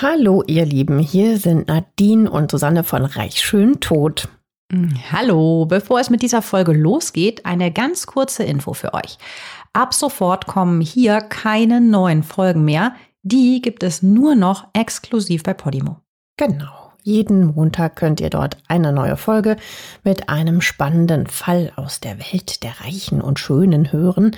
Hallo ihr Lieben, hier sind Nadine und Susanne von Reich Schön Tot. Mm, hallo, bevor es mit dieser Folge losgeht, eine ganz kurze Info für euch. Ab sofort kommen hier keine neuen Folgen mehr. Die gibt es nur noch exklusiv bei Podimo. Genau. Jeden Montag könnt ihr dort eine neue Folge mit einem spannenden Fall aus der Welt der Reichen und Schönen hören.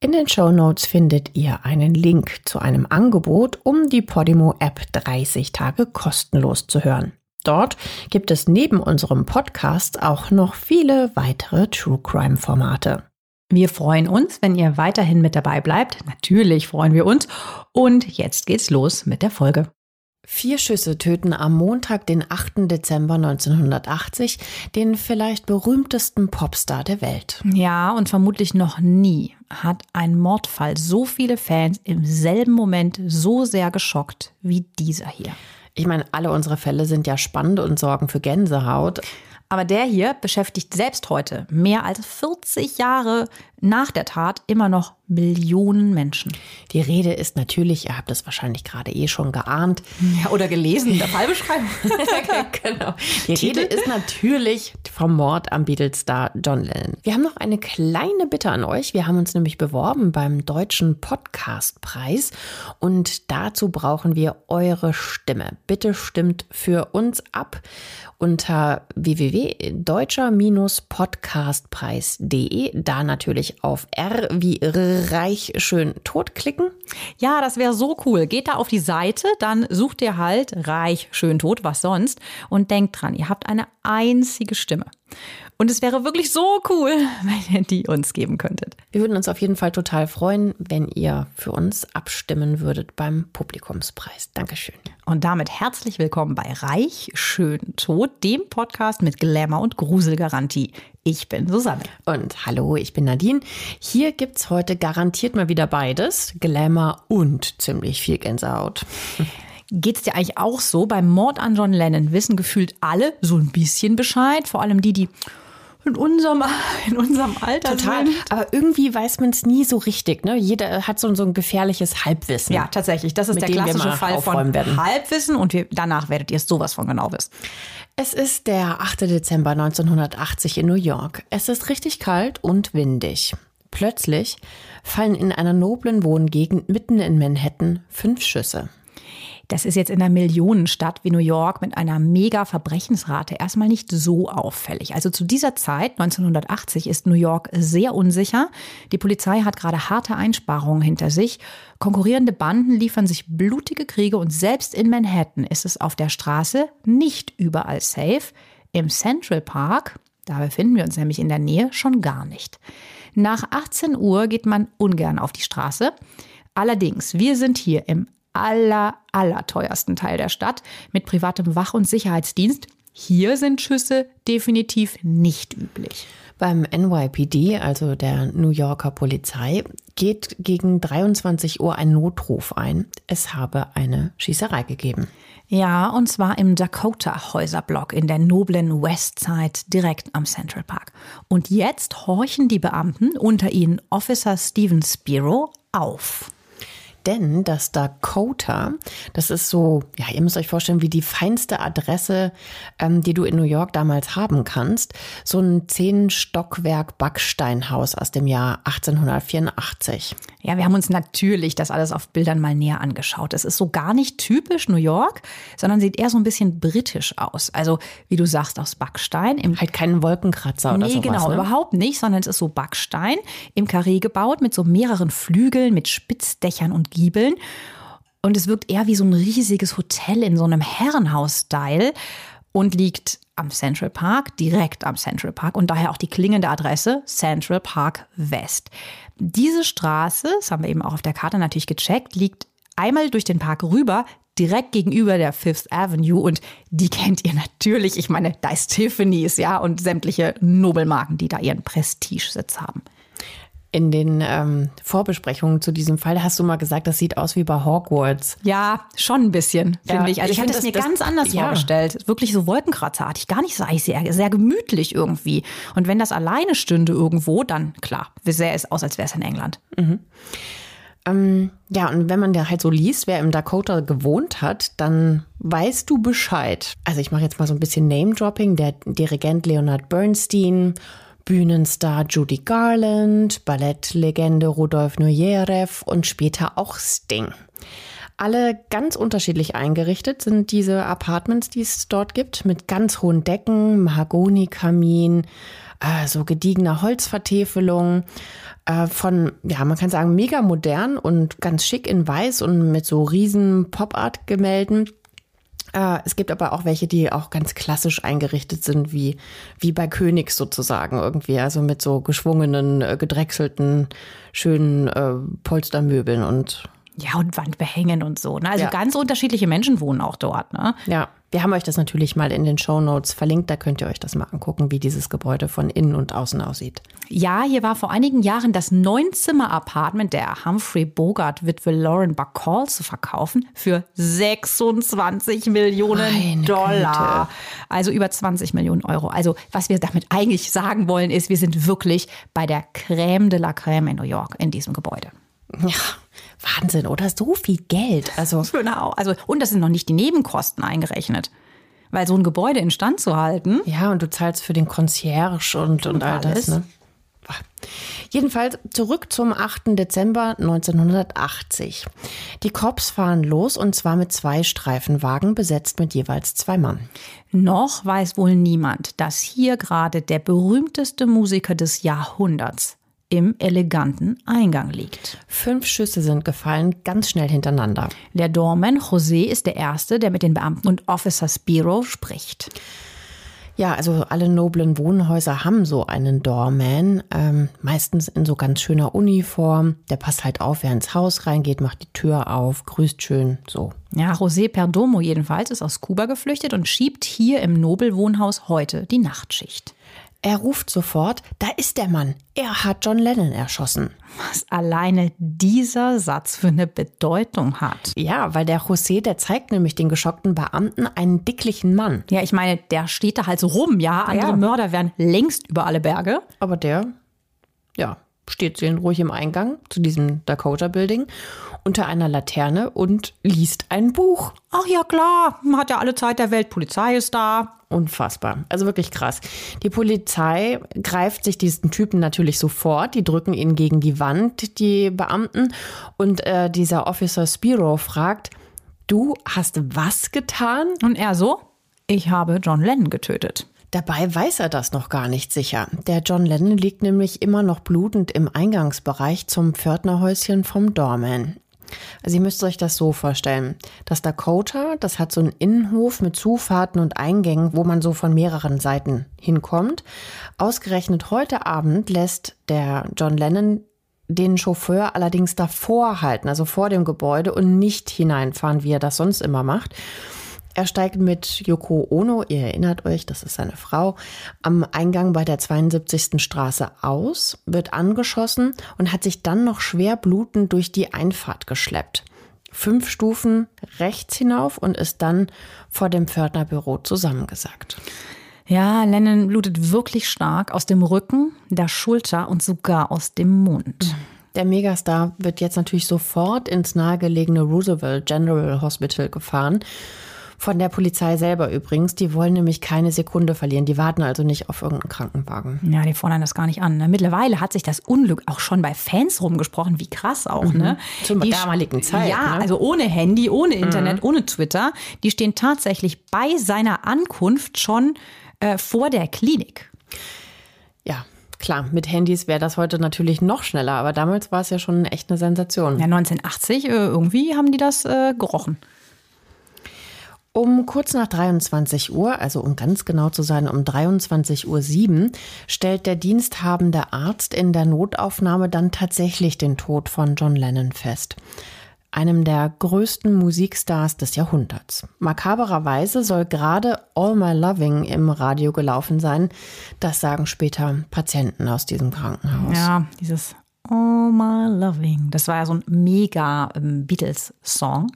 In den Show Notes findet ihr einen Link zu einem Angebot, um die Podimo-App 30 Tage kostenlos zu hören. Dort gibt es neben unserem Podcast auch noch viele weitere True Crime Formate. Wir freuen uns, wenn ihr weiterhin mit dabei bleibt. Natürlich freuen wir uns. Und jetzt geht's los mit der Folge. Vier Schüsse töten am Montag, den 8. Dezember 1980, den vielleicht berühmtesten Popstar der Welt. Ja, und vermutlich noch nie hat ein Mordfall so viele Fans im selben Moment so sehr geschockt wie dieser hier. Ich meine, alle unsere Fälle sind ja spannend und sorgen für Gänsehaut. Aber der hier beschäftigt selbst heute, mehr als 40 Jahre nach der Tat, immer noch Millionen Menschen. Die Rede ist natürlich, ihr habt es wahrscheinlich gerade eh schon geahnt. Ja, oder gelesen in der Fallbeschreibung. genau. Die Titel? Rede ist natürlich vom Mord am Beatles-Star John Lennon. Wir haben noch eine kleine Bitte an euch. Wir haben uns nämlich beworben beim Deutschen Podcastpreis und dazu brauchen wir eure Stimme. Bitte stimmt für uns ab unter www.deutscher-podcastpreis.de. Da natürlich auf R wie reich schön tot klicken. Ja, das wäre so cool. Geht da auf die Seite, dann sucht ihr halt reich schön tot, was sonst. Und denkt dran, ihr habt eine einzige Stimme. Und es wäre wirklich so cool, wenn ihr die uns geben könntet. Wir würden uns auf jeden Fall total freuen, wenn ihr für uns abstimmen würdet beim Publikumspreis. Dankeschön. Und damit herzlich willkommen bei Reich, Schön, Tot, dem Podcast mit Glamour und Gruselgarantie. Ich bin Susanne. Und hallo, ich bin Nadine. Hier gibt's heute garantiert mal wieder beides: Glamour und ziemlich viel Gänsehaut. Geht es dir eigentlich auch so? Beim Mord an John Lennon wissen gefühlt alle so ein bisschen Bescheid, vor allem die, die in unserem, in unserem Alter Total. Sind. Aber irgendwie weiß man es nie so richtig. Ne? Jeder hat so, so ein gefährliches Halbwissen. Ja, tatsächlich. Das ist der klassische Fall von werden. Halbwissen und wir, danach werdet ihr sowas von genau wissen. Es ist der 8. Dezember 1980 in New York. Es ist richtig kalt und windig. Plötzlich fallen in einer noblen Wohngegend mitten in Manhattan fünf Schüsse. Das ist jetzt in einer Millionenstadt wie New York mit einer mega Verbrechensrate erstmal nicht so auffällig. Also zu dieser Zeit, 1980, ist New York sehr unsicher. Die Polizei hat gerade harte Einsparungen hinter sich. Konkurrierende Banden liefern sich blutige Kriege und selbst in Manhattan ist es auf der Straße nicht überall safe. Im Central Park, da befinden wir uns nämlich in der Nähe, schon gar nicht. Nach 18 Uhr geht man ungern auf die Straße. Allerdings, wir sind hier im aller, aller teuersten Teil der Stadt mit privatem Wach- und Sicherheitsdienst. Hier sind Schüsse definitiv nicht üblich. Beim NYPD, also der New Yorker Polizei, geht gegen 23 Uhr ein Notruf ein. Es habe eine Schießerei gegeben. Ja, und zwar im Dakota-Häuserblock in der noblen Westside direkt am Central Park. Und jetzt horchen die Beamten, unter ihnen Officer Steven Spiro, auf denn das Dakota, das ist so, ja, ihr müsst euch vorstellen, wie die feinste Adresse, ähm, die du in New York damals haben kannst. So ein Zehn-Stockwerk Backsteinhaus aus dem Jahr 1884. Ja, wir haben uns natürlich das alles auf Bildern mal näher angeschaut. Es ist so gar nicht typisch New York, sondern sieht eher so ein bisschen britisch aus. Also, wie du sagst, aus Backstein. Im halt keinen Wolkenkratzer oder nee, sowas. genau, ne? überhaupt nicht, sondern es ist so Backstein im Karree gebaut mit so mehreren Flügeln, mit Spitzdächern und Giebeln. Und es wirkt eher wie so ein riesiges Hotel in so einem Herrenhaus-Style und liegt am Central Park, direkt am Central Park und daher auch die klingende Adresse Central Park West. Diese Straße, das haben wir eben auch auf der Karte natürlich gecheckt, liegt einmal durch den Park rüber, direkt gegenüber der Fifth Avenue und die kennt ihr natürlich. Ich meine, da ist Tiffany's, ja, und sämtliche Nobelmarken, die da ihren Prestigesitz haben. In den ähm, Vorbesprechungen zu diesem Fall hast du mal gesagt, das sieht aus wie bei Hogwarts. Ja, schon ein bisschen, finde Ja, ich. Also ich ich, hatte es mir das- ganz anders ja. vorgestellt. Wirklich so Wolkenkratzerartig, gar nicht so sehr, sehr gemütlich irgendwie. Und wenn das alleine stünde irgendwo, dann klar, sähe es aus, als wäre es in England. Ähm, ja, und wenn man da halt so liest, wer im Dakota gewohnt hat, dann weißt du Bescheid. Also ich mache jetzt mal so ein bisschen Name-Dropping. Der Dirigent Leonard Bernstein, Bühnenstar Judy Garland, Ballettlegende Rudolf Nureyev und später auch Sting. Alle ganz unterschiedlich eingerichtet sind diese Apartments, die es dort gibt, mit ganz hohen Decken, Mahagonikamin, äh, so gediegener Holzvertäfelung äh, von, ja, man kann sagen, mega modern und ganz schick in weiß und mit so riesen Pop-Art-Gemälden. Äh, es gibt aber auch welche, die auch ganz klassisch eingerichtet sind, wie, wie bei Königs sozusagen irgendwie, also mit so geschwungenen, äh, gedrechselten, schönen äh, Polstermöbeln und ja, und Wandbehängen und so. Ne? Also Ja. ganz unterschiedliche Menschen wohnen auch dort. Ne? Ja, wir haben euch das natürlich mal in den Show Notes verlinkt. Da könnt ihr euch das mal angucken, wie dieses Gebäude von innen und außen aussieht. Ja, hier war vor einigen Jahren das Neunzimmer-Apartment der Humphrey Bogart-Witwe Lauren Bacall zu verkaufen für 26 Millionen Meine Dollar. Also über 20 Millionen Euro. Also was wir damit eigentlich sagen wollen, ist, wir sind wirklich bei der Crème de la Crème in New York in diesem Gebäude. Ja, Wahnsinn, oder? So viel Geld. Also, Genau. Also, und das sind noch nicht die Nebenkosten eingerechnet. Weil so ein Gebäude instand zu halten, ja, und du zahlst für den Concierge und, und, all alles. das, ne? Jedenfalls zurück zum 8. Dezember 1980. Die Cops fahren los und zwar mit zwei Streifenwagen besetzt mit jeweils zwei Mann. noch weiß wohl niemand, dass hier gerade der berühmteste Musiker des Jahrhunderts im eleganten Eingang liegt. Fünf Schüsse sind gefallen, ganz schnell hintereinander. Der Doorman José ist der Erste, der mit den Beamten und Officer Spiro spricht. Ja, also alle noblen Wohnhäuser haben so einen Doorman, ähm, meistens in so ganz schöner Uniform. Der passt halt auf, wer ins Haus reingeht, macht die Tür auf, grüßt schön, so. Ja, José Perdomo jedenfalls ist aus Kuba geflüchtet und schiebt hier im Nobelwohnhaus heute die Nachtschicht. Er ruft sofort, da ist der Mann. Er hat John Lennon erschossen. Was alleine dieser Satz für eine Bedeutung hat. Ja, weil der José, der zeigt nämlich den geschockten Beamten einen dicklichen Mann. Ja, ich meine, der steht da halt so rum, ja. Andere Ja. Mörder wären längst über alle Berge. Aber der, ja, steht seelenruhig im Eingang zu diesem Dakota Building unter einer Laterne und liest ein Buch. Ach ja, klar, man hat ja alle Zeit der Welt, Polizei ist da. Unfassbar. Also wirklich krass. Die Polizei greift sich diesen Typen natürlich sofort. Die drücken ihn gegen die Wand, die Beamten. Und äh, dieser Officer Spiro fragt, du hast was getan? Und er so, ich habe John Lennon getötet. Dabei weiß er das noch gar nicht sicher. Der John Lennon liegt nämlich immer noch blutend im Eingangsbereich zum Pförtnerhäuschen vom Doorman. Also ihr müsst euch das so vorstellen. Das Dakota, das hat so einen Innenhof mit Zufahrten und Eingängen, wo man so von mehreren Seiten hinkommt. Ausgerechnet heute Abend lässt der John Lennon den Chauffeur allerdings davor halten, also vor dem Gebäude und nicht hineinfahren, wie er das sonst immer macht. Er steigt mit Yoko Ono, ihr erinnert euch, das ist seine Frau, am Eingang bei der 72. Straße aus, wird angeschossen und hat sich dann noch schwer blutend durch die Einfahrt geschleppt. Fünf Stufen rechts hinauf und ist dann vor dem Pförtnerbüro zusammengesackt. Ja, Lennon blutet wirklich stark aus dem Rücken, der Schulter und sogar aus dem Mund. Der Megastar wird jetzt natürlich sofort ins nahegelegene Roosevelt General Hospital gefahren. Von der Polizei selber übrigens. Die wollen nämlich keine Sekunde verlieren. Die warten also nicht auf irgendeinen Krankenwagen. Ja, die fordern das gar nicht an. ne? Mittlerweile hat sich das Unglück auch schon bei Fans rumgesprochen. Wie krass auch, ne? Zur Die- damaligen Zeit, Ja, ne? also ohne Handy, ohne Internet, ohne Twitter. Die stehen tatsächlich bei seiner Ankunft schon äh, vor der Klinik. Ja, klar, mit Handys wäre das heute natürlich noch schneller, aber damals war es ja schon echt eine Sensation. Ja, 1980, äh, irgendwie haben die das äh, gerochen. Um kurz nach 23 Uhr, also um ganz genau zu sein, um 23.07 Uhr, stellt der diensthabende Arzt in der Notaufnahme dann tatsächlich den Tod von John Lennon fest. Einem der größten Musikstars des Jahrhunderts. Makabererweise soll gerade All My Loving im Radio gelaufen sein. Das sagen später Patienten aus diesem Krankenhaus. Ja, dieses Oh My Loving. Das war ja so ein mega ähm, Beatles-Song.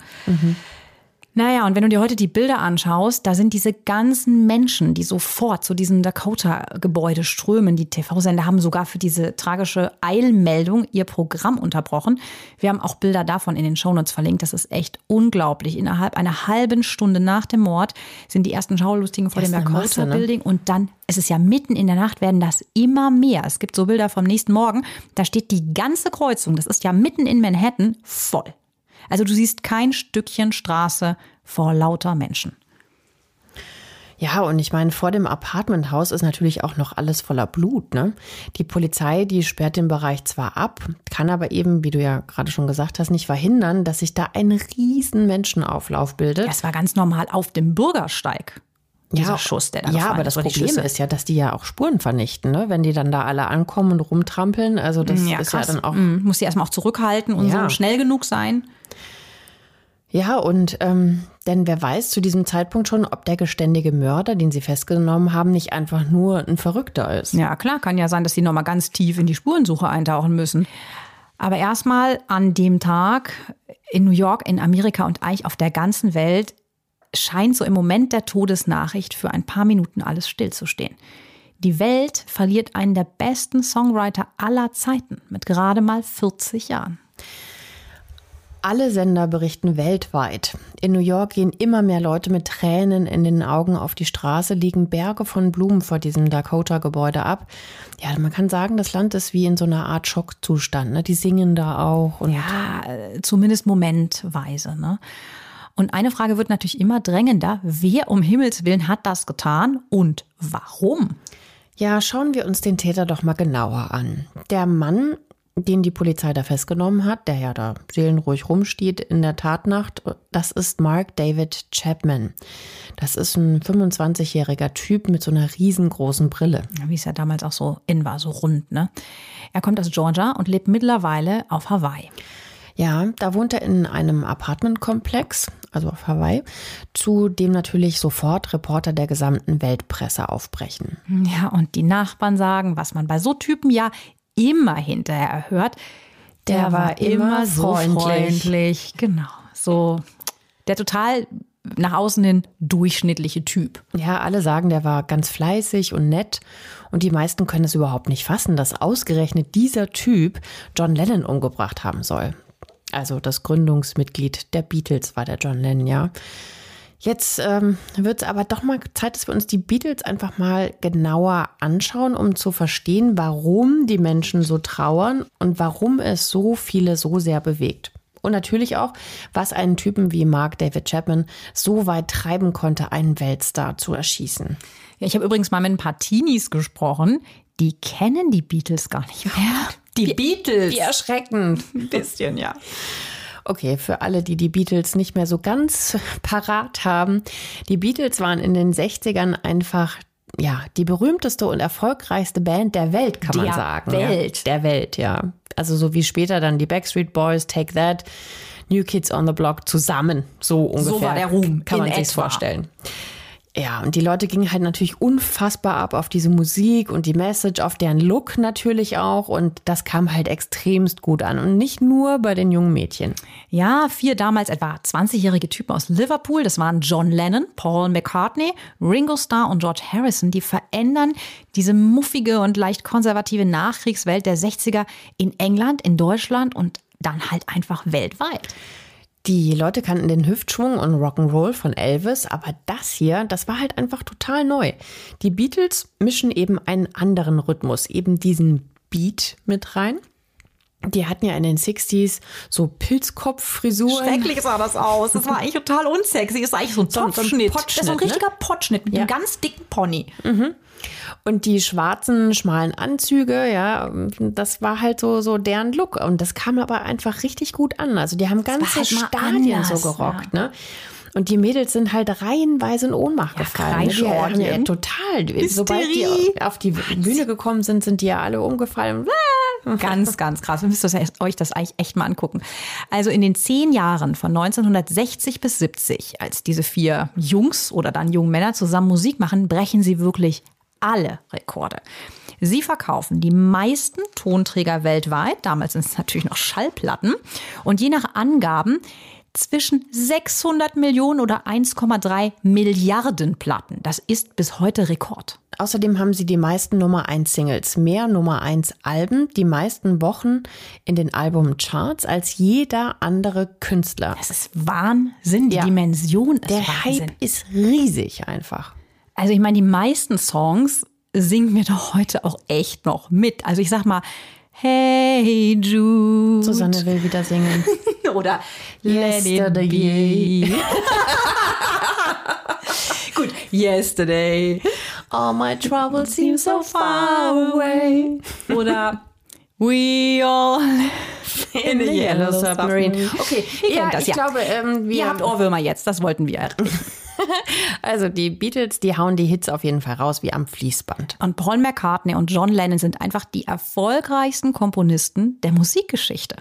Naja, und wenn du dir heute die Bilder anschaust, da sind diese ganzen Menschen, die sofort zu diesem Dakota-Gebäude strömen. Die TV-Sender haben sogar für diese tragische Eilmeldung ihr Programm unterbrochen. Wir haben auch Bilder davon in den Shownotes verlinkt. Das ist echt unglaublich. Innerhalb einer halben Stunde nach dem Mord sind die ersten Schaulustigen vor dem ne? Dakota-Building ne? und dann, es ist ja mitten in der Nacht, werden das immer mehr. Es gibt so Bilder vom nächsten Morgen, da steht die ganze Kreuzung, das ist ja mitten in Manhattan, voll. Also du siehst kein Stückchen Straße vor lauter Menschen. Ja, und ich meine, vor dem Apartmenthaus ist natürlich auch noch alles voller Blut. Ne? Die Polizei, die sperrt den Bereich zwar ab, kann aber eben, wie du ja gerade schon gesagt hast, nicht verhindern, dass sich da ein riesen Menschenauflauf bildet. Das war ganz normal auf dem Bürgersteig. Dieser ja, Schuss, der da Ja, aber das Problem ist ja, dass die ja auch Spuren vernichten, ne? wenn die dann da alle ankommen und rumtrampeln. Also das ja, ist krass. ja dann auch. Mhm. Muss die erstmal auch zurückhalten und ja. so schnell genug sein. Ja, und ähm, denn wer weiß zu diesem Zeitpunkt schon, ob der geständige Mörder, den sie festgenommen haben, nicht einfach nur ein Verrückter ist. Ja, klar, kann ja sein, dass sie nochmal ganz tief in die Spurensuche eintauchen müssen. Aber erstmal an dem Tag in New York, in Amerika und eigentlich auf der ganzen Welt scheint so im Moment der Todesnachricht für ein paar Minuten alles stillzustehen. Die Welt verliert einen der besten Songwriter aller Zeiten mit gerade mal 40 Jahren. Alle Sender berichten weltweit. In New York gehen immer mehr Leute mit Tränen in den Augen auf die Straße, liegen Berge von Blumen vor diesem Dakota-Gebäude ab. Ja, man kann sagen, das Land ist wie in so einer Art Schockzustand. Ne? Die singen da auch. ja, äh, zumindest momentweise. Ne? Und eine Frage wird natürlich immer drängender. Wer um Himmels Willen hat das getan und warum? Ja, schauen wir uns den Täter doch mal genauer an. Der Mann den die Polizei da festgenommen hat, der ja da seelenruhig rumsteht in der Tatnacht, das ist Mark David Chapman. Das ist ein 25-jähriger Typ mit so einer riesengroßen Brille. Wie es ja damals auch so in war, so rund, ne? Er kommt aus Georgia und lebt mittlerweile auf Hawaii. Ja, da wohnt er in einem Apartmentkomplex, also auf Hawaii, zu dem natürlich sofort Reporter der gesamten Weltpresse aufbrechen. Ja, und die Nachbarn sagen, was man bei so Typen ja immer hinterher hört, der, der war, war, immer so freundlich. freundlich. Genau, so der total nach außen hin durchschnittliche Typ. Ja, alle sagen, der war ganz fleißig und nett. Und die meisten können es überhaupt nicht fassen, dass ausgerechnet dieser Typ John Lennon umgebracht haben soll. Also das Gründungsmitglied der Beatles war der John Lennon, ja. Jetzt ähm, wird es aber doch mal Zeit, dass wir uns die Beatles einfach mal genauer anschauen, um zu verstehen, warum die Menschen so trauern und warum es so viele so sehr bewegt. Und natürlich auch, was einen Typen wie Mark David Chapman so weit treiben konnte, einen Weltstar zu erschießen. Ja, ich habe übrigens mal mit ein paar Teenies gesprochen, die kennen die Beatles gar nicht mehr. Die wie, Beatles. Wie erschreckend. Ein bisschen, ja. Okay, für alle, die die Beatles nicht mehr so ganz parat haben. Die Beatles waren in den 60ern einfach ja, die berühmteste und erfolgreichste Band der Welt, kann der man sagen. Welt. Ja, der Welt, ja. Also so wie später dann die Backstreet Boys, Take That, New Kids on the Block zusammen. So ungefähr. So war der Ruhm. Kann man sich vorstellen. Ja, und die Leute gingen halt natürlich unfassbar ab auf diese Musik und die Message, auf deren Look natürlich auch. Und das kam halt extremst gut an. Und nicht nur bei den jungen Mädchen. Ja, vier damals etwa 20-jährige Typen aus Liverpool, das waren John Lennon, Paul McCartney, Ringo Starr und George Harrison, die verändern diese muffige und leicht konservative Nachkriegswelt der 60er in England, in Deutschland und dann halt einfach weltweit. Die Leute kannten den Hüftschwung und Rock'n'Roll von Elvis, aber das hier, das war halt einfach total neu. Die Beatles mischen eben einen anderen Rhythmus, eben diesen Beat mit rein. Die hatten ja in den 60s so Pilzkopffrisuren. Schrecklich sah das aus. Das war eigentlich total unsexy. Das ist eigentlich so ein ein das ist so ein ne? richtiger ne? Potschnitt mit ja. einem ganz dicken Pony. Mhm. Und die schwarzen, schmalen Anzüge, ja, das war halt so, so deren Look. Und das kam aber einfach richtig gut an. Also die haben ganze halt Stadien anders, so gerockt, ja. ne? Und die Mädels sind halt reihenweise in Ohnmacht ja, gefallen. Ne? Die haben ja total. Hysterie. Sobald die auf die Bühne gekommen sind, sind die ja alle umgefallen. Ganz, ganz krass. Ihr müsst euch das eigentlich echt mal angucken. Also in den zehn Jahren von 1960 bis 70, als diese vier Jungs oder dann jungen Männer zusammen Musik machen, brechen sie wirklich alle Rekorde. Sie verkaufen die meisten Tonträger weltweit. Damals sind es natürlich noch Schallplatten. Und je nach Angaben zwischen 600 Millionen oder 1,3 Milliarden Platten. Das ist bis heute Rekord. Außerdem haben sie die meisten Nummer 1 Singles, mehr Nummer 1 Alben, die meisten Wochen in den Albumcharts als jeder andere Künstler. Das ist Wahnsinn, die ja. Dimension ist Der Wahnsinn. Hype ist riesig einfach. Also ich meine, die meisten Songs singen wir doch heute auch echt noch mit. Also ich sag mal, Hey Jude. Susanne will wieder singen. Oder Yesterday. Gut, Yesterday. All my troubles seem so far away. Oder We all in the yellow submarine. Okay, ihr ja, das, ich ja. glaube, ähm, wir Ihr habt Ohrwürmer jetzt, das wollten wir also die Beatles, die hauen die Hits auf jeden Fall raus wie am Fließband. Und Paul McCartney und John Lennon sind einfach die erfolgreichsten Komponisten der Musikgeschichte.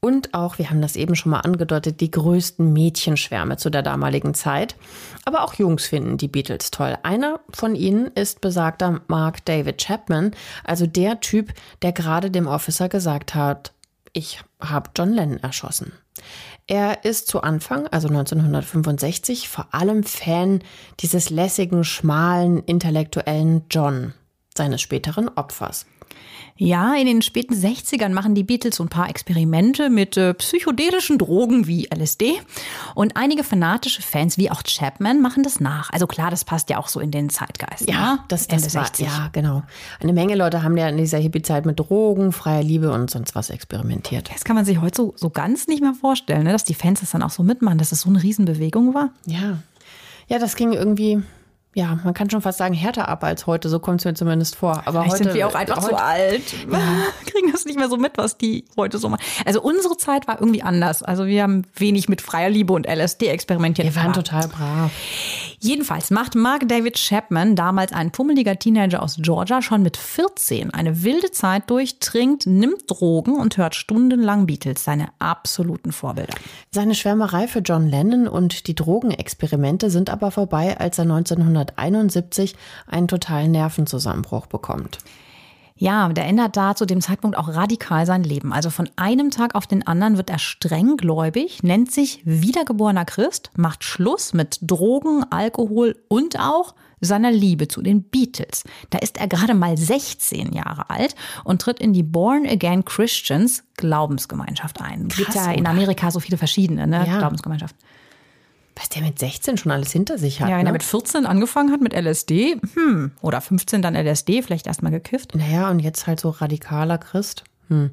Und auch, wir haben das eben schon mal angedeutet, die größten Mädchenschwärme zu der damaligen Zeit. Aber auch Jungs finden die Beatles toll. Einer von ihnen ist besagter Mark David Chapman, also der Typ, der gerade dem Officer gesagt hat, ich habe John Lennon erschossen. Er ist zu Anfang, also 1965, vor allem Fan dieses lässigen, schmalen, intellektuellen John, seines späteren Opfers. Ja, in den späten 60ern machen die Beatles so ein paar Experimente mit äh, psychedelischen Drogen wie LSD. Und einige fanatische Fans, wie auch Chapman, machen das nach. Also klar, das passt ja auch so in den Zeitgeist. Ja, ne? das, das war, ja, genau. Eine Menge Leute haben ja in dieser Hippie-Zeit mit Drogen, freier Liebe und sonst was experimentiert. Das kann man sich heute so, so ganz nicht mehr vorstellen, ne? dass die Fans das dann auch so mitmachen, dass es das so eine Riesenbewegung war. Ja. Ja, das ging irgendwie ja, man kann schon fast sagen, härter ab als heute. So kommt es mir zumindest vor. Aber Vielleicht heute sind wir auch einfach zu alt. Ja. Kriegen das nicht mehr so mit, was die heute so machen. Also unsere Zeit war irgendwie anders. Also wir haben wenig mit freier Liebe und LSD experimentiert. Wir waren total brav. Jedenfalls macht Mark David Chapman, damals ein pummeliger Teenager aus Georgia, schon mit 14 eine wilde Zeit durch, trinkt, nimmt Drogen und hört stundenlang Beatles, seine absoluten Vorbilder. Seine Schwärmerei für John Lennon und die Drogenexperimente sind aber vorbei, als er 1971 einen totalen Nervenzusammenbruch bekommt. Ja, der ändert da zu dem Zeitpunkt auch radikal sein Leben. Also von einem Tag auf den anderen wird er strenggläubig, nennt sich wiedergeborener Christ, macht Schluss mit Drogen, Alkohol und auch seiner Liebe zu den Beatles. Da ist er gerade mal 16 Jahre alt und tritt in die Born Again Christians Glaubensgemeinschaft ein. Es gibt ja in Amerika so viele verschiedene ne? ja. Glaubensgemeinschaften was der mit 16 schon alles hinter sich hat. Ja, wenn ne? er mit 14 angefangen hat mit LSD, hm, oder 15 dann LSD, vielleicht erstmal gekifft. Naja, und jetzt halt so radikaler Christ. Hm.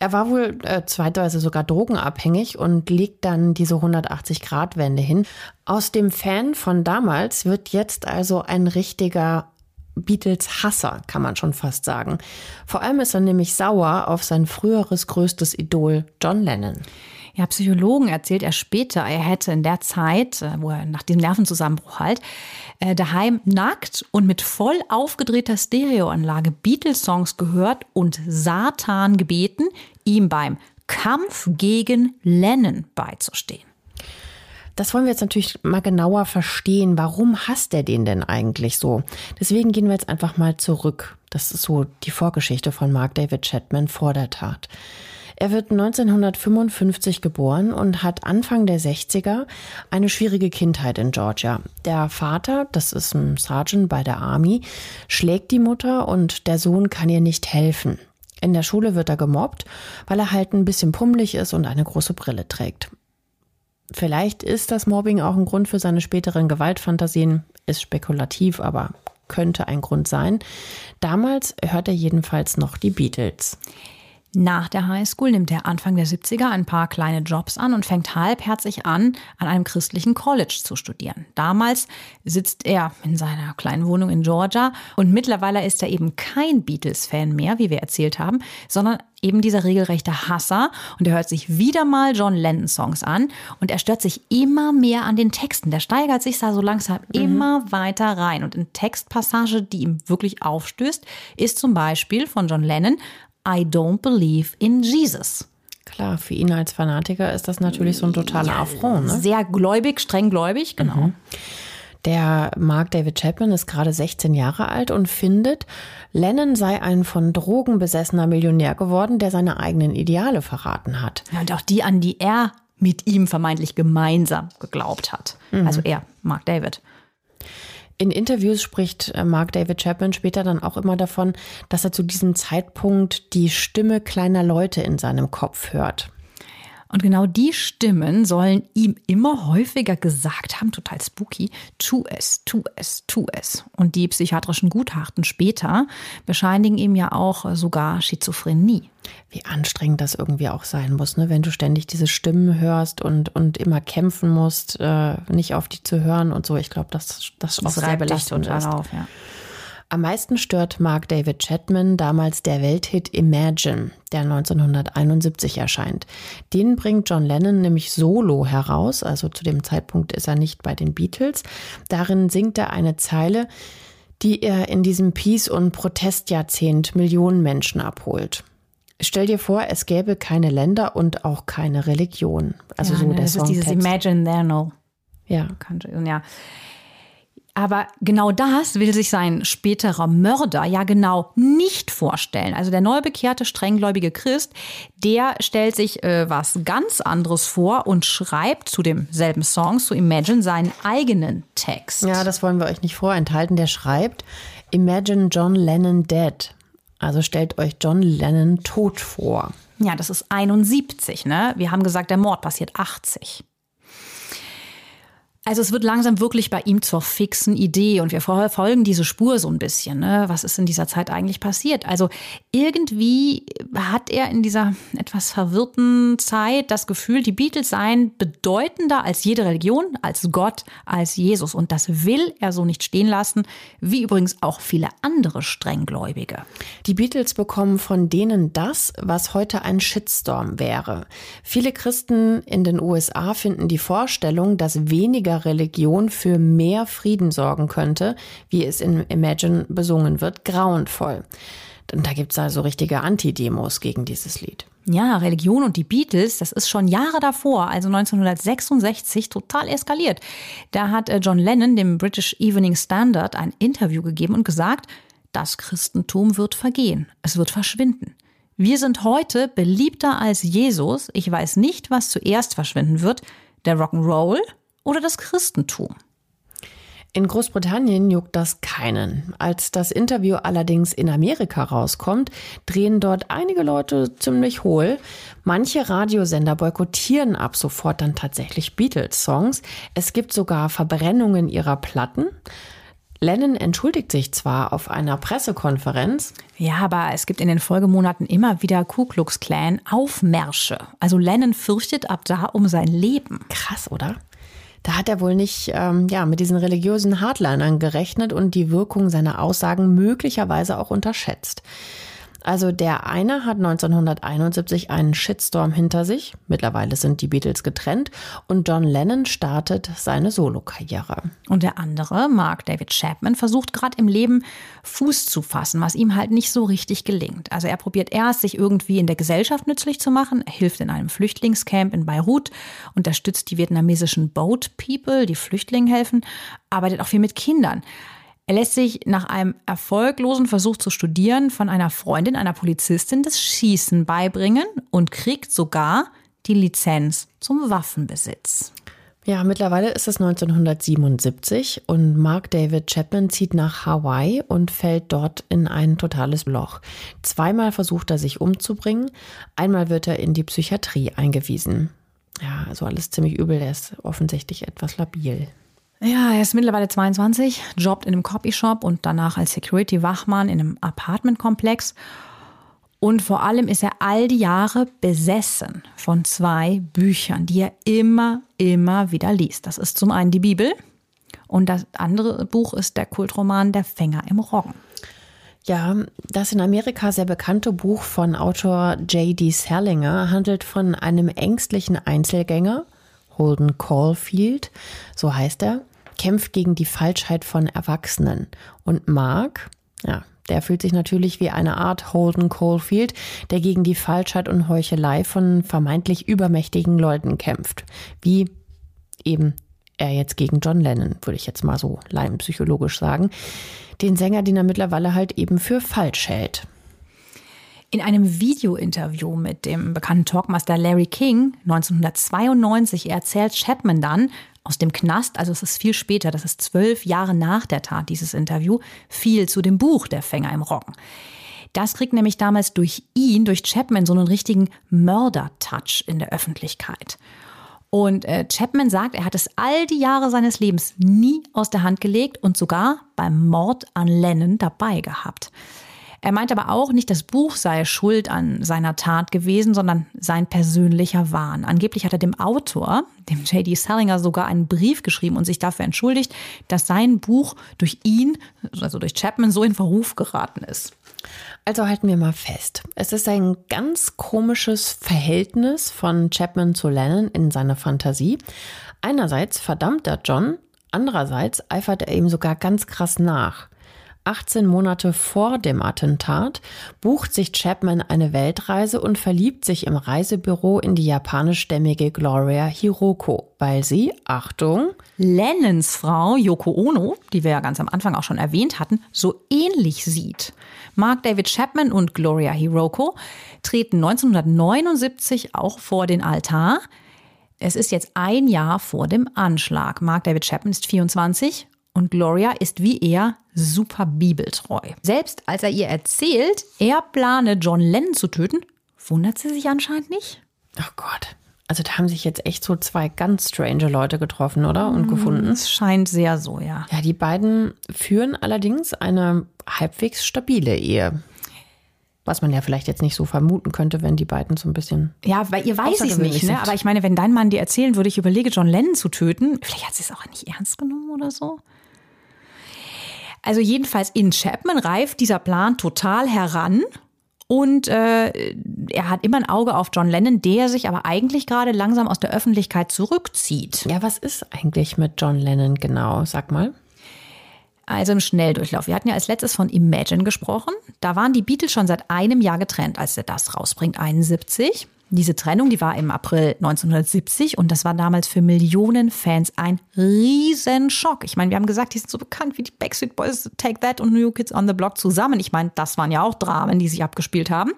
Er war wohl äh, zweitweise sogar drogenabhängig und legt dann diese 180-Grad-Wende hin. Aus dem Fan von damals wird jetzt also ein richtiger Beatles-Hasser, kann man schon fast sagen. Vor allem ist er nämlich sauer auf sein früheres größtes Idol John Lennon. Ja, Psychologen erzählt er später, er hätte in der Zeit, äh, wo er nach dem Nervenzusammenbruch halt, äh, daheim nackt und mit voll aufgedrehter Stereoanlage Beatles-Songs gehört und Satan gebeten, ihm beim Kampf gegen Lennon beizustehen. Das wollen wir jetzt natürlich mal genauer verstehen. Warum hasst er den denn eigentlich so? Deswegen gehen wir jetzt einfach mal zurück. Das ist so die Vorgeschichte von Mark David Chapman vor der Tat. Er wird 1955 geboren und hat Anfang der 60er eine schwierige Kindheit in Georgia. Der Vater, das ist ein Sergeant bei der Army, schlägt die Mutter und der Sohn kann ihr nicht helfen. In der Schule wird er gemobbt, weil er halt ein bisschen pummelig ist und eine große Brille trägt. Vielleicht ist das Mobbing auch ein Grund für seine späteren Gewaltfantasien, ist spekulativ, aber könnte ein Grund sein. Damals hört er jedenfalls noch die Beatles. Nach der Highschool nimmt er Anfang der 70er ein paar kleine Jobs an und fängt halbherzig an, an einem christlichen College zu studieren. Damals sitzt er in seiner kleinen Wohnung in Georgia und mittlerweile ist er eben kein Beatles-Fan mehr, wie wir erzählt haben, sondern eben dieser regelrechte Hasser und er hört sich wieder mal John Lennon-Songs an und er stört sich immer mehr an den Texten. Der steigert sich da so langsam mhm. immer weiter rein und in Textpassage, die ihm wirklich aufstößt, ist zum Beispiel von John Lennon I don't believe in Jesus. Klar, für ihn als Fanatiker ist das natürlich so ein totaler ja, Affront. Ne? Sehr gläubig, streng gläubig, genau. Mhm. Der Mark David Chapman ist gerade 16 Jahre alt und findet, Lennon sei ein von Drogen besessener Millionär geworden, der seine eigenen Ideale verraten hat. Ja, und auch die, an die er mit ihm vermeintlich gemeinsam geglaubt hat. Mhm. Also er, Mark David. In Interviews spricht äh, Mark David Chapman später dann auch immer davon, dass er zu diesem Zeitpunkt die Stimme kleiner Leute in seinem Kopf hört. Und genau die Stimmen sollen ihm immer häufiger gesagt haben, total spooky, tu es, tu es, tu es. Und die psychiatrischen Gutachten später bescheinigen ihm ja auch sogar Schizophrenie. Wie anstrengend das irgendwie auch sein muss, ne? wenn du ständig diese Stimmen hörst und, und immer kämpfen musst, äh, nicht auf die zu hören und so. Ich glaube, das, das, das auch sehr belastend ist. Auf, ja. Am meisten stört Mark David Chapman damals der Welthit Imagine, der 1971 erscheint. Den bringt John Lennon nämlich solo heraus, also zu dem Zeitpunkt ist er nicht bei den Beatles. Darin singt er eine Zeile, die er in diesem Peace- und Protestjahrzehnt Millionen Menschen abholt. Stell dir vor, es gäbe keine Länder und auch keine Religion. Also ja, so ne, der das Songtext. ist dieses Imagine there no. Ja. Ja. Aber genau das will sich sein späterer Mörder ja genau nicht vorstellen. Also der neu bekehrte, strenggläubige Christ, der stellt sich äh, was ganz anderes vor und schreibt zu demselben Song, zu Imagine, seinen eigenen Text. Ja, das wollen wir euch nicht vorenthalten. Der schreibt, Imagine John Lennon dead. Also stellt euch John Lennon tot vor. Ja, das ist 71, ne? Wir haben gesagt, der Mord passiert 80. Also es wird langsam wirklich bei ihm zur fixen Idee und wir verfolgen diese Spur so ein bisschen. Ne? Was ist in dieser Zeit eigentlich passiert? Also irgendwie hat er in dieser etwas verwirrten Zeit das Gefühl, die Beatles seien bedeutender als jede Religion, als Gott, als Jesus. Und das will er so nicht stehen lassen, wie übrigens auch viele andere Strenggläubige. Die Beatles bekommen von denen das, was heute ein Shitstorm wäre. Viele Christen in den USA finden die Vorstellung, dass weniger Religion für mehr Frieden sorgen könnte, wie es in Imagine besungen wird, grauenvoll. Und da gibt es also richtige Anti-Demos gegen dieses Lied. Ja, Religion und die Beatles, das ist schon Jahre davor, also 1966, total eskaliert. Da hat äh, John Lennon dem British Evening Standard ein Interview gegeben und gesagt, das Christentum wird vergehen, es wird verschwinden. Wir sind heute beliebter als Jesus. Ich weiß nicht, was zuerst verschwinden wird, der Rock'n'Roll oder das Christentum? In Großbritannien juckt das keinen. Als das Interview allerdings in Amerika rauskommt, drehen dort einige Leute ziemlich hohl. Manche Radiosender boykottieren ab sofort dann tatsächlich Beatles-Songs. Es gibt sogar Verbrennungen ihrer Platten. Lennon entschuldigt sich zwar auf einer Pressekonferenz. Ja, aber es gibt in den Folgemonaten immer wieder Ku Klux Klan Aufmärsche. Also Lennon fürchtet ab da um sein Leben. Krass, oder? Da hat er wohl nicht ähm, ja, mit diesen religiösen Hardlinern gerechnet und die Wirkung seiner Aussagen möglicherweise auch unterschätzt. Also der eine hat 1971 einen Shitstorm hinter sich. Mittlerweile sind die Beatles getrennt und John Lennon startet seine Solokarriere. Und der andere, Mark David Chapman, versucht gerade im Leben Fuß zu fassen, was ihm halt nicht so richtig gelingt. Also er probiert erst, sich irgendwie in der Gesellschaft nützlich zu machen. Er hilft in einem Flüchtlingscamp in Beirut, unterstützt die vietnamesischen Boat People, die Flüchtlingen helfen, arbeitet auch viel mit Kindern. Er lässt sich nach einem erfolglosen Versuch zu studieren von einer Freundin, einer Polizistin, das Schießen beibringen und kriegt sogar die Lizenz zum Waffenbesitz. Ja, mittlerweile ist es 1977 und Mark David Chapman zieht nach Hawaii und fällt dort in ein totales Loch. Zweimal versucht er sich umzubringen, einmal wird er in die Psychiatrie eingewiesen. Ja, also alles ziemlich übel, er ist offensichtlich etwas labil. Ja, er ist mittlerweile 22, jobbt in einem Copyshop und danach als Security-Wachmann in einem Apartmentkomplex. Und vor allem ist er all die Jahre besessen von zwei Büchern, die er immer, immer wieder liest. Das ist zum einen die Bibel und das andere Buch ist der Kultroman Der Fänger im Roggen. Ja, das in Amerika sehr bekannte Buch von Autor J.D. Salinger handelt von einem ängstlichen Einzelgänger, Holden Caulfield, so heißt er, kämpft gegen die Falschheit von Erwachsenen. Und Mark, ja, der fühlt sich natürlich wie eine Art Holden Caulfield, der gegen die Falschheit und Heuchelei von vermeintlich übermächtigen Leuten kämpft. Wie eben er jetzt gegen John Lennon, würde ich jetzt mal so laienpsychologisch sagen. Den Sänger, den er mittlerweile halt eben für falsch hält. In einem Videointerview mit dem bekannten Talkmaster Larry King 1992 erzählt Chapman dann aus dem Knast, also es ist viel später, das ist zwölf Jahre nach der Tat, dieses Interview, viel zu dem Buch Der Fänger im Roggen. Das kriegt nämlich damals durch ihn, durch Chapman, so einen richtigen Mörder-Touch in der Öffentlichkeit. Und äh, Chapman sagt, er hat es all die Jahre seines Lebens nie aus der Hand gelegt und sogar beim Mord an Lennon dabei gehabt. Er meint aber auch nicht, das Buch sei schuld an seiner Tat gewesen, sondern sein persönlicher Wahn. Angeblich hat er dem Autor, dem J.D. Salinger, sogar einen Brief geschrieben und sich dafür entschuldigt, dass sein Buch durch ihn, also durch Chapman, so in Verruf geraten ist. Also halten wir mal fest. Es ist ein ganz komisches Verhältnis von Chapman zu Lennon in seiner Fantasie. Einerseits verdammt er John, andererseits eifert er ihm sogar ganz krass nach. 18 Monate vor dem Attentat bucht sich Chapman eine Weltreise und verliebt sich im Reisebüro in die japanischstämmige Gloria Hiroko, weil sie, Achtung, Lennons Frau Yoko Ono, die wir ja ganz am Anfang auch schon erwähnt hatten, so ähnlich sieht. Mark David Chapman und Gloria Hiroko treten 1979 auch vor den Altar. Es ist jetzt ein Jahr vor dem Anschlag. Mark David Chapman ist 24 und Gloria ist wie er super bibeltreu. Selbst als er ihr erzählt, er plane John Lennon zu töten, wundert sie sich anscheinend nicht. Oh Gott. Also da haben sich jetzt echt so zwei ganz strange Leute getroffen, oder? Und mm, gefunden. Es scheint sehr so, ja. Ja, die beiden führen allerdings eine halbwegs stabile Ehe. Was man ja vielleicht jetzt nicht so vermuten könnte, wenn die beiden so ein bisschen. Ja, weil ihr weiß es nicht, ne? Aber ich meine, wenn dein Mann dir erzählen würde, ich überlege, John Lennon zu töten, vielleicht hat sie es auch nicht ernst genommen oder so. Also jedenfalls in Chapman reift dieser Plan total heran. Und äh, er hat immer ein Auge auf John Lennon, der sich aber eigentlich gerade langsam aus der Öffentlichkeit zurückzieht. Ja, was ist eigentlich mit John Lennon genau? Sag mal. Also im Schnelldurchlauf. Wir hatten ja als letztes von Imagine gesprochen. Da waren die Beatles schon seit einem Jahr getrennt, als er das rausbringt, 71. Diese Trennung, die war im April 1970 und das war damals für Millionen Fans ein Riesenschock. Ich meine, wir haben gesagt, die sind so bekannt wie die Backstreet Boys, Take That und New Kids on the Block zusammen. Ich meine, das waren ja auch Dramen, die sich abgespielt haben.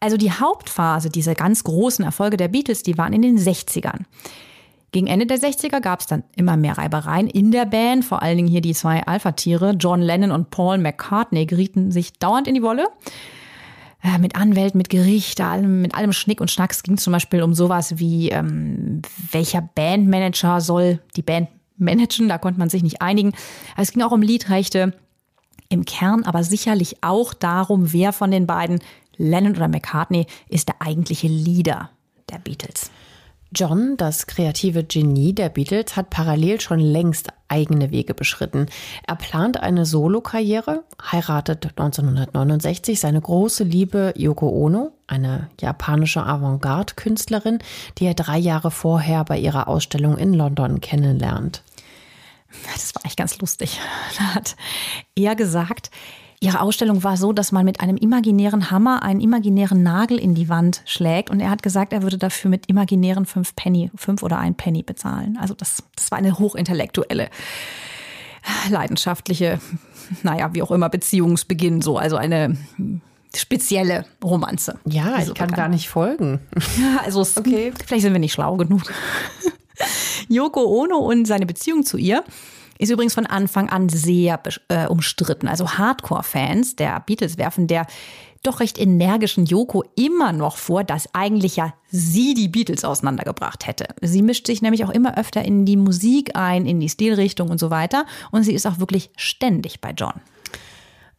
Also die Hauptphase dieser ganz großen Erfolge der Beatles, die waren in den 60ern. Gegen Ende der 60er gab es dann immer mehr Reibereien in der Band, vor allen Dingen hier die zwei Alpha-Tiere, John Lennon und Paul McCartney, gerieten sich dauernd in die Wolle. Äh, mit Anwälten, mit Gericht, allem, mit allem Schnick und Schnack. Es ging zum Beispiel um sowas wie, ähm, welcher Bandmanager soll die Band managen. Da konnte man sich nicht einigen. Aber es ging auch um Liedrechte im Kern, aber sicherlich auch darum, wer von den beiden, Lennon oder McCartney, ist der eigentliche Leader der Beatles. John, das kreative Genie der Beatles, hat parallel schon längst eigene Wege beschritten. Er plant eine Solokarriere, heiratet 1969 seine große Liebe Yoko Ono, eine japanische Avantgarde-Künstlerin, die er drei Jahre vorher bei ihrer Ausstellung in London kennenlernt. Das war echt ganz lustig. Da hat er gesagt, Ihre Ausstellung war so, dass man mit einem imaginären Hammer einen imaginären Nagel in die Wand schlägt. Und er hat gesagt, er würde dafür mit imaginären fünf Penny, fünf oder ein Penny bezahlen. Also das, das war eine hochintellektuelle, leidenschaftliche, naja, wie auch immer, Beziehungsbeginn so. Also eine spezielle Romanze. Ja, also ich kann gar nicht folgen. Ja, also es, okay. vielleicht sind wir nicht schlau genug. Yoko Ono und seine Beziehung zu ihr ist übrigens von Anfang an sehr äh, umstritten. Also Hardcore-Fans der Beatles werfen der doch recht energischen Yoko immer noch vor, dass eigentlich ja sie die Beatles auseinandergebracht hätte. Sie mischt sich nämlich auch immer öfter in die Musik ein, in die Stilrichtung und so weiter. Und sie ist auch wirklich ständig bei John.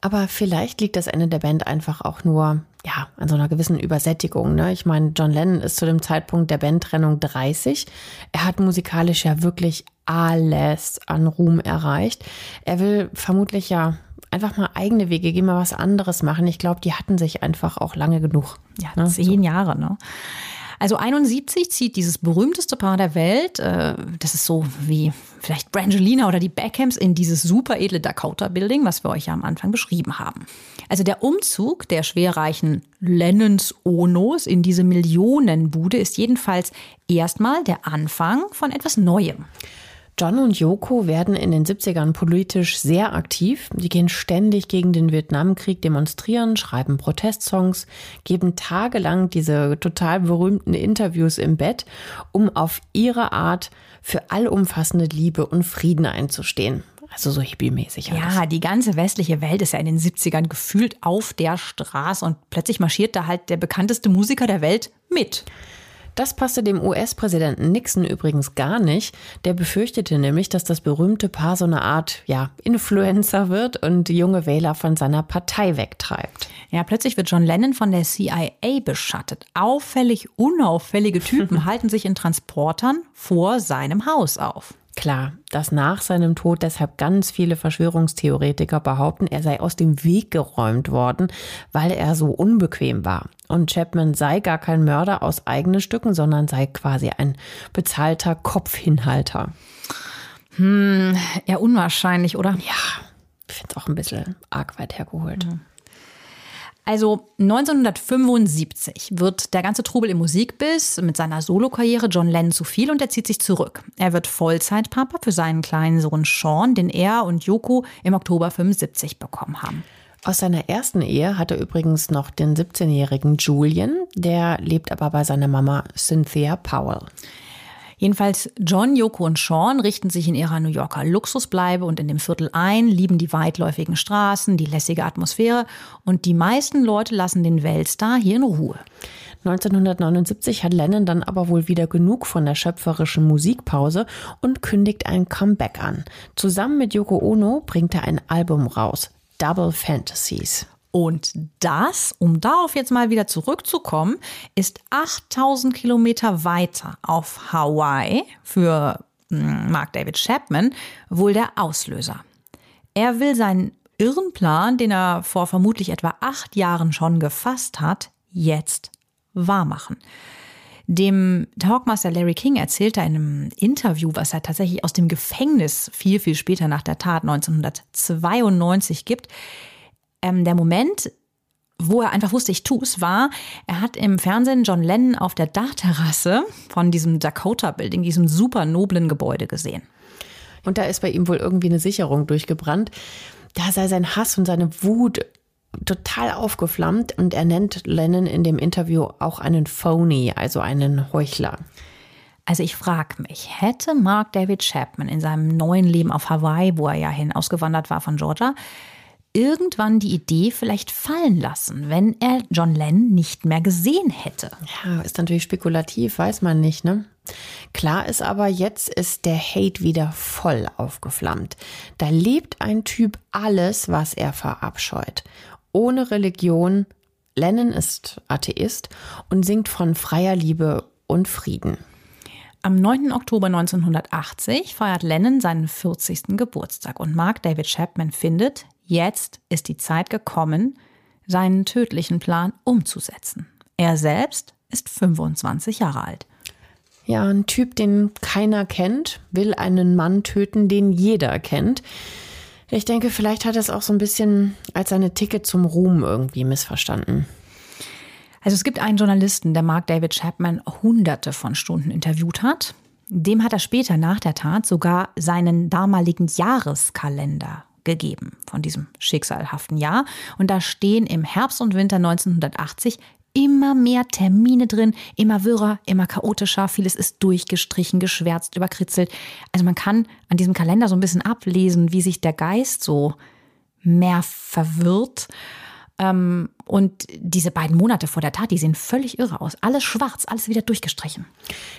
Aber vielleicht liegt das Ende der Band einfach auch nur ja, an so einer gewissen Übersättigung. Ne? Ich meine, John Lennon ist zu dem Zeitpunkt der Bandtrennung 30. Er hat musikalisch ja wirklich alles an Ruhm erreicht. Er will vermutlich ja einfach mal eigene Wege gehen, mal was anderes machen. Ich glaube, die hatten sich einfach auch lange genug. Ja, ne? zehn so. Jahre, ne? Also 71 zieht dieses berühmteste Paar der Welt, äh, das ist so wie vielleicht Brangelina oder die Beckhams, in dieses super edle Dakota Building, was wir euch ja am Anfang beschrieben haben. Also der Umzug der schwerreichen Lennons Onos in diese Millionenbude ist jedenfalls erstmal der Anfang von etwas Neuem. John und Yoko werden in den 70ern politisch sehr aktiv. Die gehen ständig gegen den Vietnamkrieg demonstrieren, schreiben Protestsongs, geben tagelang diese total berühmten Interviews im Bett, um auf ihre Art für allumfassende Liebe und Frieden einzustehen. Also so hippie-mäßig. Ja, die ganze westliche Welt ist ja in den 70ern gefühlt auf der Straße und plötzlich marschiert da halt der bekannteste Musiker der Welt mit. Das passte dem US-Präsidenten Nixon übrigens gar nicht. Der befürchtete nämlich, dass das berühmte Paar so eine Art ja, Influencer wird und junge Wähler von seiner Partei wegtreibt. Ja, plötzlich wird John Lennon von der CIA beschattet. Auffällig unauffällige Typen halten sich in Transportern vor seinem Haus auf. Klar, dass nach seinem Tod deshalb ganz viele Verschwörungstheoretiker behaupten, er sei aus dem Weg geräumt worden, weil er so unbequem war. Und Chapman sei gar kein Mörder aus eigenen Stücken, sondern sei quasi ein bezahlter Kopfhinhalter. Hm, eher unwahrscheinlich, oder? Ja, ich finde es auch ein bisschen arg weit hergeholt. Mhm. Also 1975 wird der ganze Trubel im Musikbiss mit seiner Solokarriere John Lennon zu viel und er zieht sich zurück. Er wird Vollzeitpapa für seinen kleinen Sohn Sean, den er und Yoko im Oktober 75 bekommen haben. Aus seiner ersten Ehe hat er übrigens noch den 17-jährigen Julian, der lebt aber bei seiner Mama Cynthia Powell. Jedenfalls John, Yoko und Sean richten sich in ihrer New Yorker Luxusbleibe und in dem Viertel ein, lieben die weitläufigen Straßen, die lässige Atmosphäre und die meisten Leute lassen den Weltstar hier in Ruhe. 1979 hat Lennon dann aber wohl wieder genug von der schöpferischen Musikpause und kündigt ein Comeback an. Zusammen mit Yoko Ono bringt er ein Album raus, Double Fantasies. Und das, um darauf jetzt mal wieder zurückzukommen, ist 8000 Kilometer weiter auf Hawaii für hm, Mark David Chapman wohl der Auslöser. Er will seinen irren Plan, den er vor vermutlich etwa acht Jahren schon gefasst hat, jetzt wahrmachen. Dem Talkmaster Larry King erzählte in einem Interview, was er tatsächlich aus dem Gefängnis viel, viel später nach der Tat 1992 gibt, ähm, der Moment, wo er einfach wusste, ich tue es, war, er hat im Fernsehen John Lennon auf der Dachterrasse von diesem Dakota Building, diesem super noblen Gebäude gesehen. Und da ist bei ihm wohl irgendwie eine Sicherung durchgebrannt. Da sei sein Hass und seine Wut total aufgeflammt und er nennt Lennon in dem Interview auch einen Phony, also einen Heuchler. Also ich frage mich, hätte Mark David Chapman in seinem neuen Leben auf Hawaii, wo er ja hin ausgewandert war von Georgia, irgendwann die Idee vielleicht fallen lassen, wenn er John Lennon nicht mehr gesehen hätte. Ja, ist natürlich spekulativ, weiß man nicht, ne? Klar ist aber, jetzt ist der Hate wieder voll aufgeflammt. Da lebt ein Typ alles, was er verabscheut. Ohne Religion. Lennon ist Atheist und singt von freier Liebe und Frieden. Am 9. Oktober 1980 feiert Lennon seinen 40. Geburtstag und Mark David Chapman findet, Jetzt ist die Zeit gekommen, seinen tödlichen Plan umzusetzen. Er selbst ist 25 Jahre alt. Ja, ein Typ, den keiner kennt, will einen Mann töten, den jeder kennt. Ich denke, vielleicht hat er es auch so ein bisschen als seine Ticket zum Ruhm irgendwie missverstanden. Also es gibt einen Journalisten, der Mark David Chapman hunderte von Stunden interviewt hat. Dem hat er später nach der Tat sogar seinen damaligen Jahreskalender gegeben von diesem schicksalhaften Jahr. Und da stehen im Herbst und Winter 1980 immer mehr Termine drin, immer wirrer, immer chaotischer. Vieles ist durchgestrichen, geschwärzt, überkritzelt. Also man kann an diesem Kalender so ein bisschen ablesen, wie sich der Geist so mehr verwirrt. Ähm, und diese beiden Monate vor der Tat, die sehen völlig irre aus. Alles schwarz, alles wieder durchgestrichen.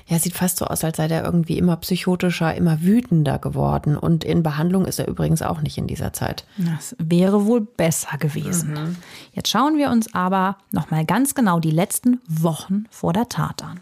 Ja, sieht fast so aus, als sei der irgendwie immer psychotischer, immer wütender geworden. Und in Behandlung ist er übrigens auch nicht in dieser Zeit. Das wäre wohl besser gewesen. Mhm. Jetzt schauen wir uns aber nochmal ganz genau die letzten Wochen vor der Tat an.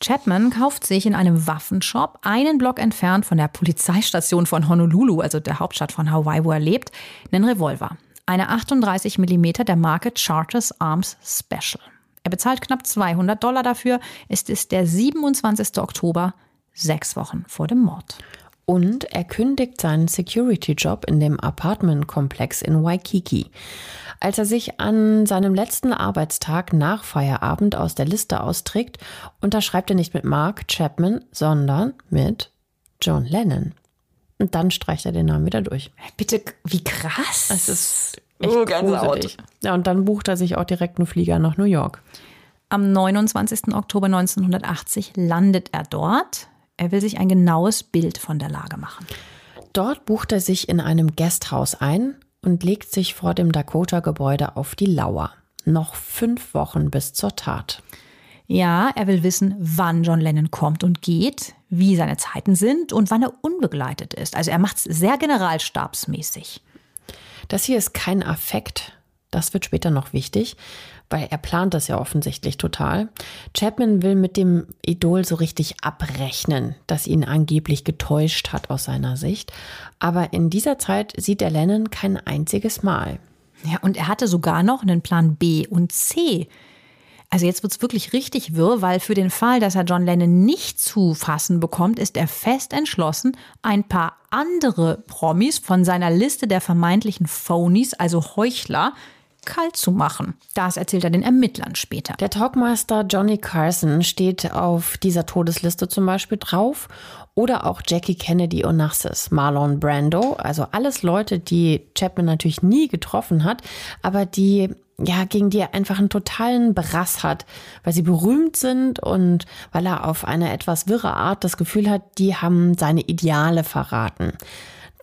Chapman kauft sich in einem Waffenshop einen Block entfernt von der Polizeistation von Honolulu, also der Hauptstadt von Hawaii, wo er lebt, einen Revolver eine 38 mm der Marke Charters Arms Special. Er bezahlt knapp 200 Dollar dafür. Es ist der 27. Oktober, sechs Wochen vor dem Mord. Und er kündigt seinen Security-Job in dem Apartment-Komplex in Waikiki. Als er sich an seinem letzten Arbeitstag nach Feierabend aus der Liste austrägt, unterschreibt er nicht mit Mark Chapman, sondern mit John Lennon. Und dann streicht er den Namen wieder durch. Bitte, wie krass. Es ist echt oh, gruselig. Ja, und dann bucht er sich auch direkt einen Flieger nach New York. Am 29. Oktober 1980 landet er dort. Er will sich ein genaues Bild von der Lage machen. Dort bucht er sich in einem Gasthaus ein und legt sich vor dem Dakota-Gebäude auf die Lauer. Noch fünf Wochen bis zur Tat. Ja, er will wissen, wann John Lennon kommt und geht, wie seine Zeiten sind und wann er unbegleitet ist. Also er macht es sehr generalstabsmäßig. Das hier ist kein Affekt. Das wird später noch wichtig, weil er plant das ja offensichtlich total. Chapman will mit dem Idol so richtig abrechnen, das ihn angeblich getäuscht hat aus seiner Sicht. Aber in dieser Zeit sieht er Lennon kein einziges Mal. Ja, und er hatte sogar noch einen Plan B und C. Also jetzt wird es wirklich richtig wirr, weil für den Fall, dass er John Lennon nicht zu fassen bekommt, ist er fest entschlossen, ein paar andere Promis von seiner Liste der vermeintlichen Phonies, also Heuchler, kalt zu machen. Das erzählt er den Ermittlern später. Der Talkmaster Johnny Carson steht auf dieser Todesliste zum Beispiel drauf. Oder auch Jackie Kennedy Onassis, Marlon Brando. Also alles Leute, die Chapman natürlich nie getroffen hat, aber die ja, gegen die er einfach einen totalen Brass hat, weil sie berühmt sind und weil er auf eine etwas wirre Art das Gefühl hat, die haben seine Ideale verraten.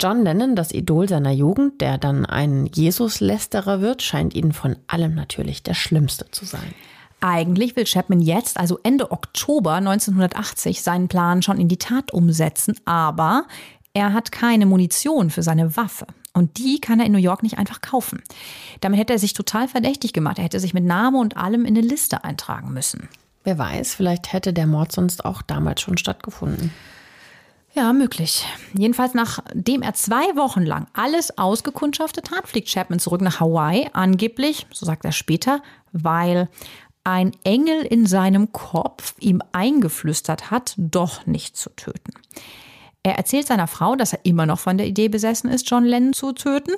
John Lennon, das Idol seiner Jugend, der dann ein Jesus-Lästerer wird, scheint ihnen von allem natürlich der Schlimmste zu sein. Eigentlich will Chapman jetzt, also Ende Oktober 1980, seinen Plan schon in die Tat umsetzen, aber er hat keine Munition für seine Waffe. Und die kann er in New York nicht einfach kaufen. Damit hätte er sich total verdächtig gemacht. Er hätte sich mit Name und allem in eine Liste eintragen müssen. Wer weiß, vielleicht hätte der Mord sonst auch damals schon stattgefunden. Ja, möglich. Jedenfalls nachdem er zwei Wochen lang alles ausgekundschaftet hat, fliegt Chapman zurück nach Hawaii. Angeblich, so sagt er später, weil ein Engel in seinem Kopf ihm eingeflüstert hat, doch nicht zu töten. Er erzählt seiner Frau, dass er immer noch von der Idee besessen ist, John Lennon zu töten.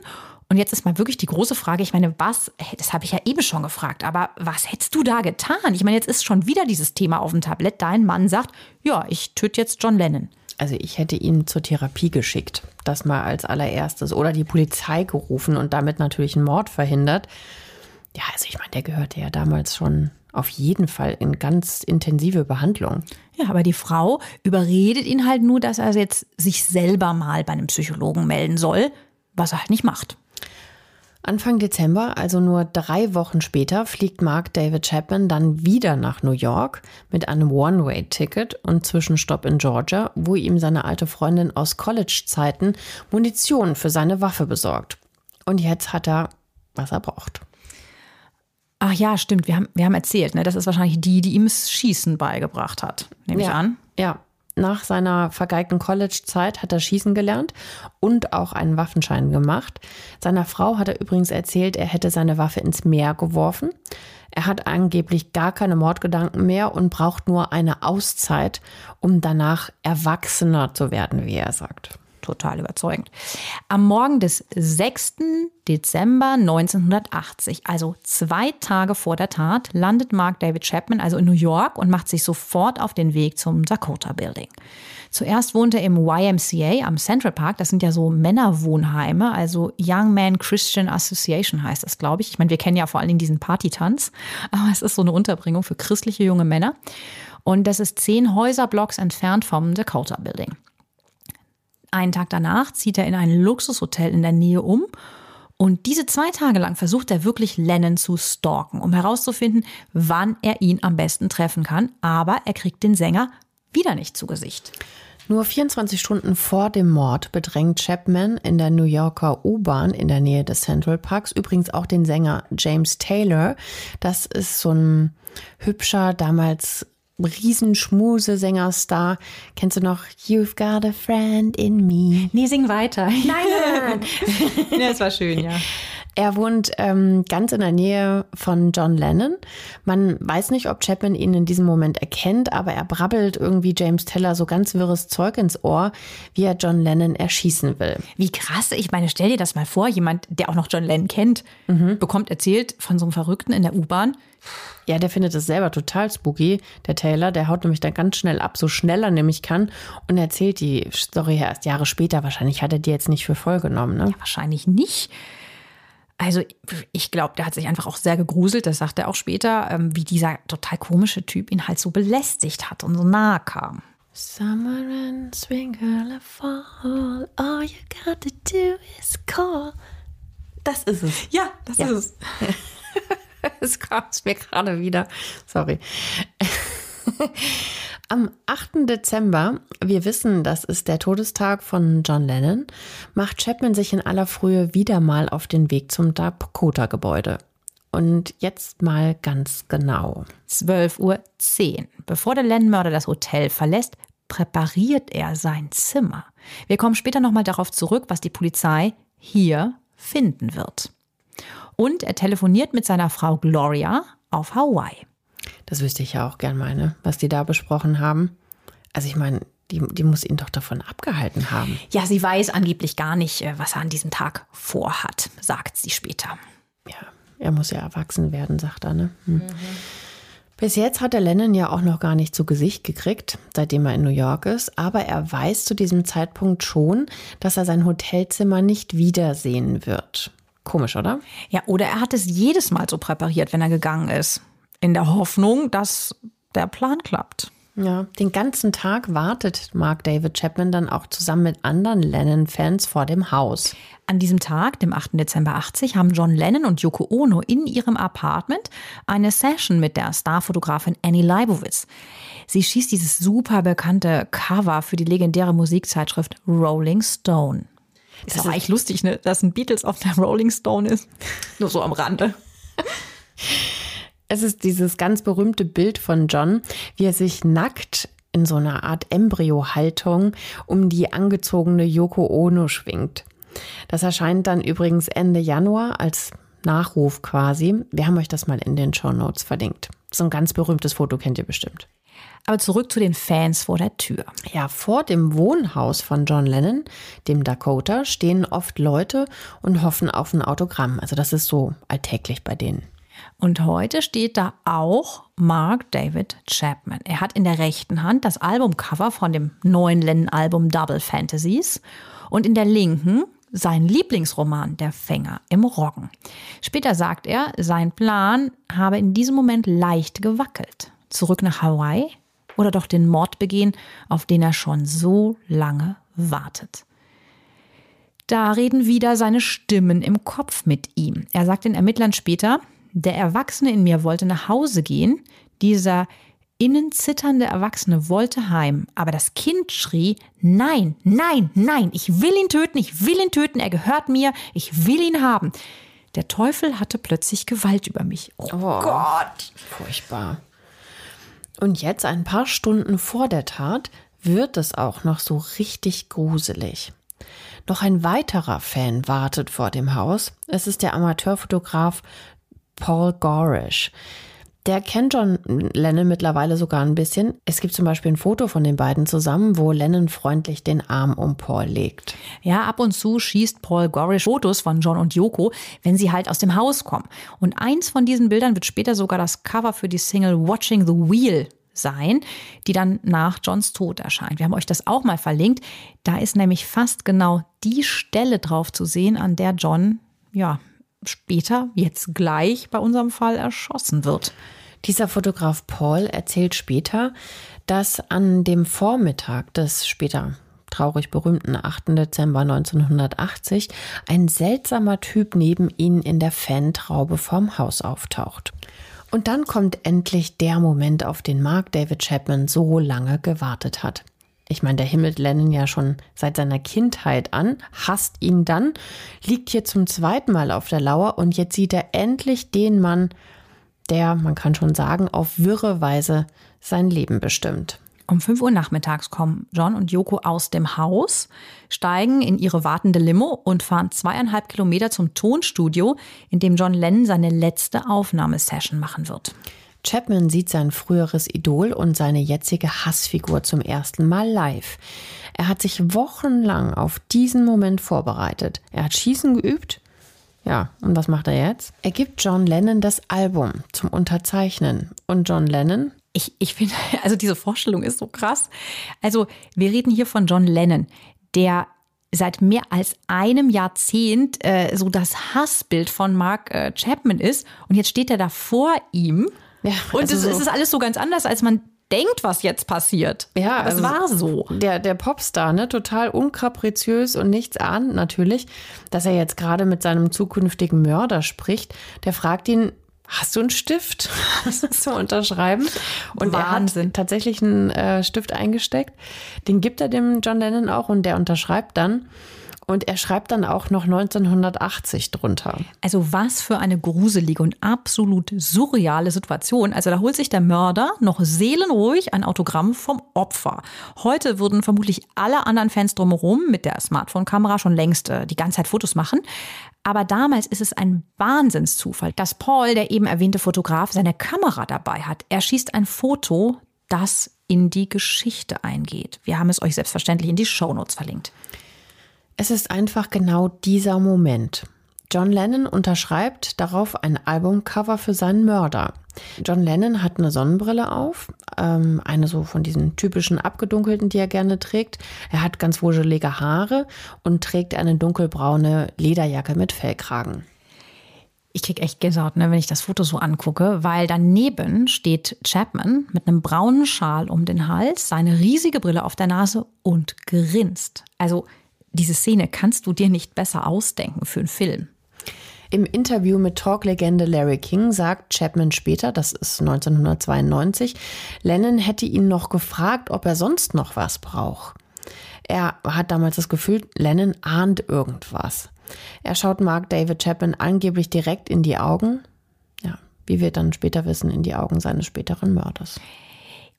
Und jetzt ist mal wirklich die große Frage, ich meine, was, das habe ich ja eben schon gefragt, aber was hättest du da getan? Ich meine, jetzt ist schon wieder dieses Thema auf dem Tablett. Dein Mann sagt, ja, ich töte jetzt John Lennon. Also ich hätte ihn zur Therapie geschickt, das mal als allererstes. Oder die Polizei gerufen und damit natürlich einen Mord verhindert. Ja, also ich meine, der gehörte ja damals schon auf jeden Fall in ganz intensive Behandlung. Ja, aber die Frau überredet ihn halt nur, dass er jetzt sich selber mal bei einem Psychologen melden soll, was er halt nicht macht. Anfang Dezember, also nur drei Wochen später, fliegt Mark David Chapman dann wieder nach New York mit einem One-Way-Ticket und Zwischenstopp in Georgia, wo ihm seine alte Freundin aus College-Zeiten Munition für seine Waffe besorgt. Und jetzt hat er, was er braucht. Ach ja, stimmt. Wir haben, wir haben erzählt, ne? das ist wahrscheinlich die, die ihm das Schießen beigebracht hat, nehme ja. ich an. Ja, nach seiner vergeigten College-Zeit hat er schießen gelernt und auch einen Waffenschein gemacht. Seiner Frau hat er übrigens erzählt, er hätte seine Waffe ins Meer geworfen. Er hat angeblich gar keine Mordgedanken mehr und braucht nur eine Auszeit, um danach erwachsener zu werden, wie er sagt total überzeugend. Am Morgen des 6. Dezember 1980, also zwei Tage vor der Tat, landet Mark David Chapman also in New York und macht sich sofort auf den Weg zum Dakota Building. Zuerst wohnt er im YMCA am Central Park. Das sind ja so Männerwohnheime, also Young Man Christian Association heißt das, glaube ich. Ich meine, wir kennen ja vor allen Dingen diesen Partytanz, aber es ist so eine Unterbringung für christliche junge Männer. Und das ist zehn Häuserblocks entfernt vom Dakota Building. Einen Tag danach zieht er in ein Luxushotel in der Nähe um und diese zwei Tage lang versucht er wirklich Lennon zu stalken, um herauszufinden, wann er ihn am besten treffen kann. Aber er kriegt den Sänger wieder nicht zu Gesicht. Nur 24 Stunden vor dem Mord bedrängt Chapman in der New Yorker U-Bahn in der Nähe des Central Parks übrigens auch den Sänger James Taylor. Das ist so ein hübscher, damals Riesenschmuse-Sängerstar. Kennst du noch You've Got a Friend in Me? Nee, sing weiter. Nein, nein, nein. ja, es war schön, ja. Er wohnt ähm, ganz in der Nähe von John Lennon. Man weiß nicht, ob Chapman ihn in diesem Moment erkennt, aber er brabbelt irgendwie James Teller so ganz wirres Zeug ins Ohr, wie er John Lennon erschießen will. Wie krass. Ich meine, stell dir das mal vor, jemand, der auch noch John Lennon kennt, mhm. bekommt erzählt von so einem Verrückten in der U-Bahn. Ja, der findet es selber total spooky, der Taylor. Der haut nämlich dann ganz schnell ab, so schnell er nämlich kann und erzählt die Story erst Jahre später. Wahrscheinlich hat er die jetzt nicht für voll genommen, ne? Ja, wahrscheinlich nicht. Also ich glaube, der hat sich einfach auch sehr gegruselt, das sagt er auch später, ähm, wie dieser total komische Typ ihn halt so belästigt hat und so nahe kam. Summer and sprinkle fall, all you got to do is call. Das ist es. Ja, das ja. ist es. es kam es mir gerade wieder. Sorry. Am 8. Dezember, wir wissen, das ist der Todestag von John Lennon, macht Chapman sich in aller Frühe wieder mal auf den Weg zum Dakota-Gebäude. Und jetzt mal ganz genau. 12.10 Uhr. Bevor der Lennon-Mörder das Hotel verlässt, präpariert er sein Zimmer. Wir kommen später nochmal darauf zurück, was die Polizei hier finden wird. Und er telefoniert mit seiner Frau Gloria auf Hawaii. Das wüsste ich ja auch gern meine, was die da besprochen haben. Also ich meine, die, die muss ihn doch davon abgehalten haben. Ja, sie weiß angeblich gar nicht, äh, was er an diesem Tag vorhat, sagt sie später. Ja, er muss ja erwachsen werden, sagt er. Ne? Hm. Mhm. Bis jetzt hat der Lennon ja auch noch gar nicht zu Gesicht gekriegt, seitdem er in New York ist, aber er weiß zu diesem Zeitpunkt schon, dass er sein Hotelzimmer nicht wiedersehen wird. Komisch, oder? Ja, oder er hat es jedes Mal so präpariert, wenn er gegangen ist in der Hoffnung, dass der Plan klappt. Ja, den ganzen Tag wartet Mark David Chapman dann auch zusammen mit anderen Lennon-Fans vor dem Haus. An diesem Tag, dem 8. Dezember 80, haben John Lennon und Yoko Ono in ihrem Apartment eine Session mit der Starfotografin Annie Leibovitz. Sie schießt dieses super bekannte Cover für die legendäre Musikzeitschrift Rolling Stone. Ist das auch eigentlich lustig, ne? dass ein Beatles auf der Rolling Stone ist. Nur so am Rande. Es ist dieses ganz berühmte Bild von John, wie er sich nackt in so einer Art Embryo-Haltung um die angezogene Yoko Ono schwingt. Das erscheint dann übrigens Ende Januar als Nachruf quasi. Wir haben euch das mal in den Show Notes verlinkt. So ein ganz berühmtes Foto kennt ihr bestimmt. Aber zurück zu den Fans vor der Tür. Ja, vor dem Wohnhaus von John Lennon, dem Dakota, stehen oft Leute und hoffen auf ein Autogramm. Also das ist so alltäglich bei denen. Und heute steht da auch Mark David Chapman. Er hat in der rechten Hand das Albumcover von dem neuen Lennon-Album Double Fantasies und in der linken sein Lieblingsroman Der Fänger im Roggen. Später sagt er, sein Plan habe in diesem Moment leicht gewackelt. Zurück nach Hawaii oder doch den Mord begehen, auf den er schon so lange wartet. Da reden wieder seine Stimmen im Kopf mit ihm. Er sagt den Ermittlern später, der Erwachsene in mir wollte nach Hause gehen, dieser innen zitternde Erwachsene wollte heim, aber das Kind schrie, nein, nein, nein, ich will ihn töten, ich will ihn töten, er gehört mir, ich will ihn haben. Der Teufel hatte plötzlich Gewalt über mich. Oh, oh Gott. Furchtbar. Und jetzt, ein paar Stunden vor der Tat, wird es auch noch so richtig gruselig. Noch ein weiterer Fan wartet vor dem Haus. Es ist der Amateurfotograf Paul Gorish. Der kennt John Lennon mittlerweile sogar ein bisschen. Es gibt zum Beispiel ein Foto von den beiden zusammen, wo Lennon freundlich den Arm um Paul legt. Ja, ab und zu schießt Paul Gorish Fotos von John und Yoko, wenn sie halt aus dem Haus kommen. Und eins von diesen Bildern wird später sogar das Cover für die Single Watching the Wheel sein, die dann nach Johns Tod erscheint. Wir haben euch das auch mal verlinkt. Da ist nämlich fast genau die Stelle drauf zu sehen, an der John ja später, jetzt gleich bei unserem Fall, erschossen wird. Dieser Fotograf Paul erzählt später, dass an dem Vormittag des später traurig berühmten 8. Dezember 1980 ein seltsamer Typ neben ihnen in der Fantraube vorm Haus auftaucht. Und dann kommt endlich der Moment, auf den Mark David Chapman so lange gewartet hat. Ich meine, der himmelt Lennon ja schon seit seiner Kindheit an, hasst ihn dann, liegt hier zum zweiten Mal auf der Lauer und jetzt sieht er endlich den Mann, der, man kann schon sagen, auf wirre Weise sein Leben bestimmt. Um 5 Uhr nachmittags kommen John und Yoko aus dem Haus, steigen in ihre wartende Limo und fahren zweieinhalb Kilometer zum Tonstudio, in dem John Lennon seine letzte Aufnahmesession machen wird. Chapman sieht sein früheres Idol und seine jetzige Hassfigur zum ersten Mal live. Er hat sich wochenlang auf diesen Moment vorbereitet. Er hat Schießen geübt. Ja, und was macht er jetzt? Er gibt John Lennon das Album zum Unterzeichnen. Und John Lennon ich, ich finde, also diese Vorstellung ist so krass. Also wir reden hier von John Lennon, der seit mehr als einem Jahrzehnt äh, so das Hassbild von Mark äh, Chapman ist. Und jetzt steht er da vor ihm. Ja, und also es, so. es ist alles so ganz anders, als man denkt, was jetzt passiert. Ja, es also war so. Der, der Popstar, ne, total unkapriziös und nichts ahnt natürlich, dass er jetzt gerade mit seinem zukünftigen Mörder spricht. Der fragt ihn, hast du einen Stift zu unterschreiben? Und Wahnsinn. er hat tatsächlich einen äh, Stift eingesteckt. Den gibt er dem John Lennon auch und der unterschreibt dann. Und er schreibt dann auch noch 1980 drunter. Also was für eine gruselige und absolut surreale Situation. Also da holt sich der Mörder noch seelenruhig ein Autogramm vom Opfer. Heute würden vermutlich alle anderen Fans drumherum mit der Smartphone-Kamera schon längst äh, die ganze Zeit Fotos machen. Aber damals ist es ein Wahnsinnszufall, dass Paul, der eben erwähnte Fotograf, seine Kamera dabei hat. Er schießt ein Foto, das in die Geschichte eingeht. Wir haben es euch selbstverständlich in die Shownotes verlinkt. Es ist einfach genau dieser Moment. John Lennon unterschreibt darauf ein Albumcover für seinen Mörder. John Lennon hat eine Sonnenbrille auf, ähm, eine so von diesen typischen abgedunkelten, die er gerne trägt. Er hat ganz wuschelige Haare und trägt eine dunkelbraune Lederjacke mit Fellkragen. Ich krieg echt Gänsehaut, ne, wenn ich das Foto so angucke, weil daneben steht Chapman mit einem braunen Schal um den Hals, seine riesige Brille auf der Nase und grinst. Also diese Szene kannst du dir nicht besser ausdenken für einen Film. Im Interview mit Talk-Legende Larry King sagt Chapman später, das ist 1992, Lennon hätte ihn noch gefragt, ob er sonst noch was braucht. Er hat damals das Gefühl, Lennon ahnt irgendwas. Er schaut Mark David Chapman angeblich direkt in die Augen. Ja, wie wir dann später wissen, in die Augen seines späteren Mörders.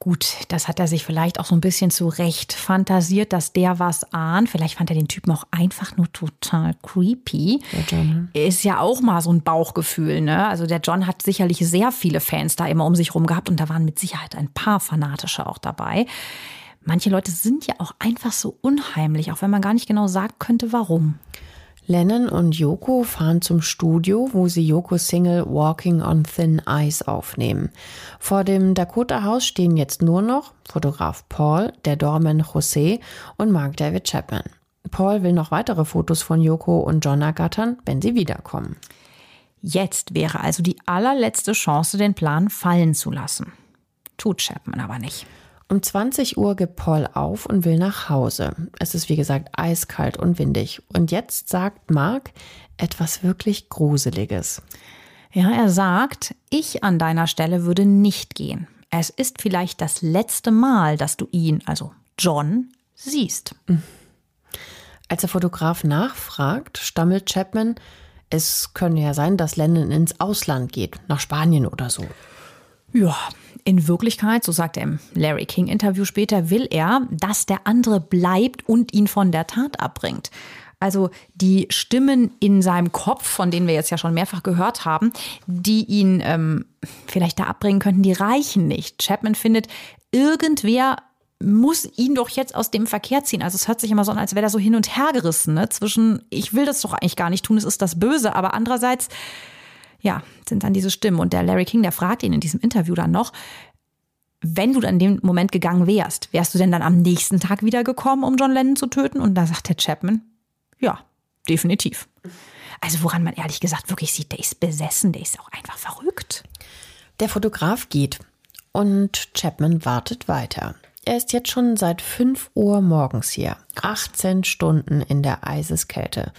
Gut, das hat er sich vielleicht auch so ein bisschen zurecht fantasiert, dass der was ahnt. Vielleicht fand er den Typen auch einfach nur total creepy. Der John. Ne? Ist ja auch mal so ein Bauchgefühl, ne? Also der John hat sicherlich sehr viele Fans da immer um sich rum gehabt und da waren mit Sicherheit ein paar fanatische auch dabei. Manche Leute sind ja auch einfach so unheimlich, auch wenn man gar nicht genau sagen könnte, warum. Lennon und Yoko fahren zum Studio, wo sie Yokos Single Walking on Thin Ice aufnehmen. Vor dem Dakota-Haus stehen jetzt nur noch Fotograf Paul, der Dorman José und Mark David Chapman. Paul will noch weitere Fotos von Yoko und John ergattern, wenn sie wiederkommen. Jetzt wäre also die allerletzte Chance, den Plan fallen zu lassen. Tut Chapman aber nicht. Um 20 Uhr gibt Paul auf und will nach Hause. Es ist wie gesagt eiskalt und windig. Und jetzt sagt Mark etwas wirklich Gruseliges. Ja, er sagt, ich an deiner Stelle würde nicht gehen. Es ist vielleicht das letzte Mal, dass du ihn, also John, siehst. Als der Fotograf nachfragt, stammelt Chapman, es könne ja sein, dass Lennon ins Ausland geht, nach Spanien oder so. Ja, in Wirklichkeit, so sagt er im Larry King-Interview später, will er, dass der andere bleibt und ihn von der Tat abbringt. Also die Stimmen in seinem Kopf, von denen wir jetzt ja schon mehrfach gehört haben, die ihn ähm, vielleicht da abbringen könnten, die reichen nicht. Chapman findet, irgendwer muss ihn doch jetzt aus dem Verkehr ziehen. Also es hört sich immer so an, als wäre er so hin und her gerissen, ne? zwischen ich will das doch eigentlich gar nicht tun, es ist das Böse, aber andererseits ja, sind dann diese Stimmen. Und der Larry King, der fragt ihn in diesem Interview dann noch, wenn du dann in dem Moment gegangen wärst, wärst du denn dann am nächsten Tag wiedergekommen, um John Lennon zu töten? Und da sagt der Chapman, ja, definitiv. Also woran man ehrlich gesagt wirklich sieht, der ist besessen, der ist auch einfach verrückt. Der Fotograf geht und Chapman wartet weiter. Er ist jetzt schon seit 5 Uhr morgens hier. 18 Stunden in der Eiseskälte.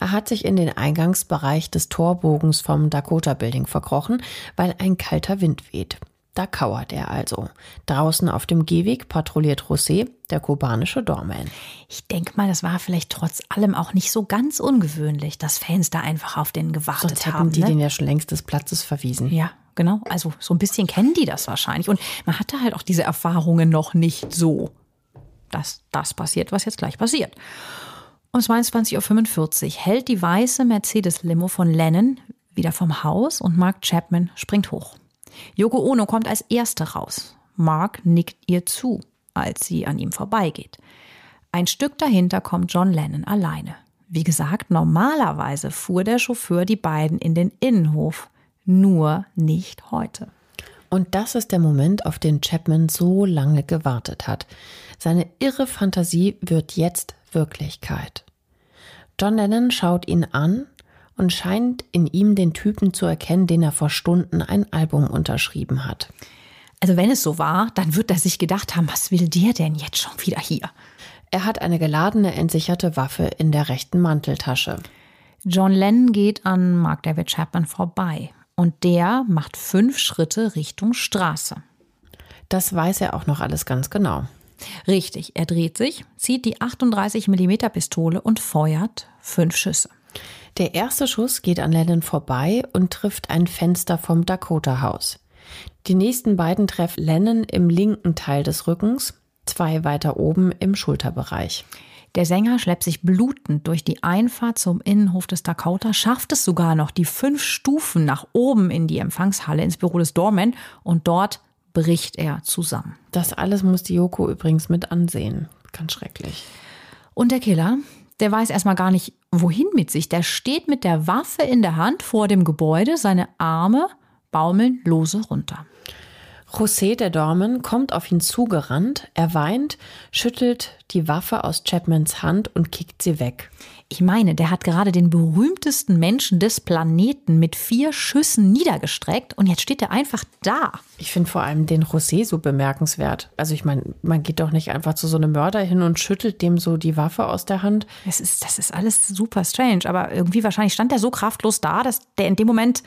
Er hat sich in den Eingangsbereich des Torbogens vom Dakota Building verkrochen, weil ein kalter Wind weht. Da kauert er also. Draußen auf dem Gehweg patrouilliert José, der kubanische Doorman. Ich denke mal, das war vielleicht trotz allem auch nicht so ganz ungewöhnlich, dass Fans da einfach auf den gewartet Sonst haben. die ne? den ja schon längst des Platzes verwiesen. Ja, genau. Also so ein bisschen kennen die das wahrscheinlich. Und man hatte halt auch diese Erfahrungen noch nicht so, dass das passiert, was jetzt gleich passiert. Um 22.45 Uhr hält die weiße Mercedes-Limo von Lennon wieder vom Haus und Mark Chapman springt hoch. Yoko Ono kommt als Erste raus. Mark nickt ihr zu, als sie an ihm vorbeigeht. Ein Stück dahinter kommt John Lennon alleine. Wie gesagt, normalerweise fuhr der Chauffeur die beiden in den Innenhof, nur nicht heute. Und das ist der Moment, auf den Chapman so lange gewartet hat. Seine irre Fantasie wird jetzt Wirklichkeit. John Lennon schaut ihn an und scheint in ihm den Typen zu erkennen, den er vor Stunden ein Album unterschrieben hat. Also wenn es so war, dann wird er sich gedacht haben, was will der denn jetzt schon wieder hier? Er hat eine geladene, entsicherte Waffe in der rechten Manteltasche. John Lennon geht an Mark David Chapman vorbei und der macht fünf Schritte Richtung Straße. Das weiß er auch noch alles ganz genau. Richtig, er dreht sich, zieht die 38 mm Pistole und feuert fünf Schüsse. Der erste Schuss geht an Lennon vorbei und trifft ein Fenster vom Dakota-Haus. Die nächsten beiden treffen Lennon im linken Teil des Rückens, zwei weiter oben im Schulterbereich. Der Sänger schleppt sich blutend durch die Einfahrt zum Innenhof des Dakota, schafft es sogar noch die fünf Stufen nach oben in die Empfangshalle ins Büro des Dorman und dort bricht er zusammen. Das alles muss die Yoko übrigens mit ansehen. Ganz schrecklich. Und der Killer, der weiß erstmal gar nicht, wohin mit sich. Der steht mit der Waffe in der Hand vor dem Gebäude, seine Arme baumeln lose runter. José der Dorman kommt auf ihn zugerannt, er weint, schüttelt die Waffe aus Chapmans Hand und kickt sie weg. Ich meine, der hat gerade den berühmtesten Menschen des Planeten mit vier Schüssen niedergestreckt und jetzt steht er einfach da. Ich finde vor allem den José so bemerkenswert. Also ich meine, man geht doch nicht einfach zu so einem Mörder hin und schüttelt dem so die Waffe aus der Hand. Das ist, das ist alles super strange, aber irgendwie wahrscheinlich stand er so kraftlos da, dass der in dem Moment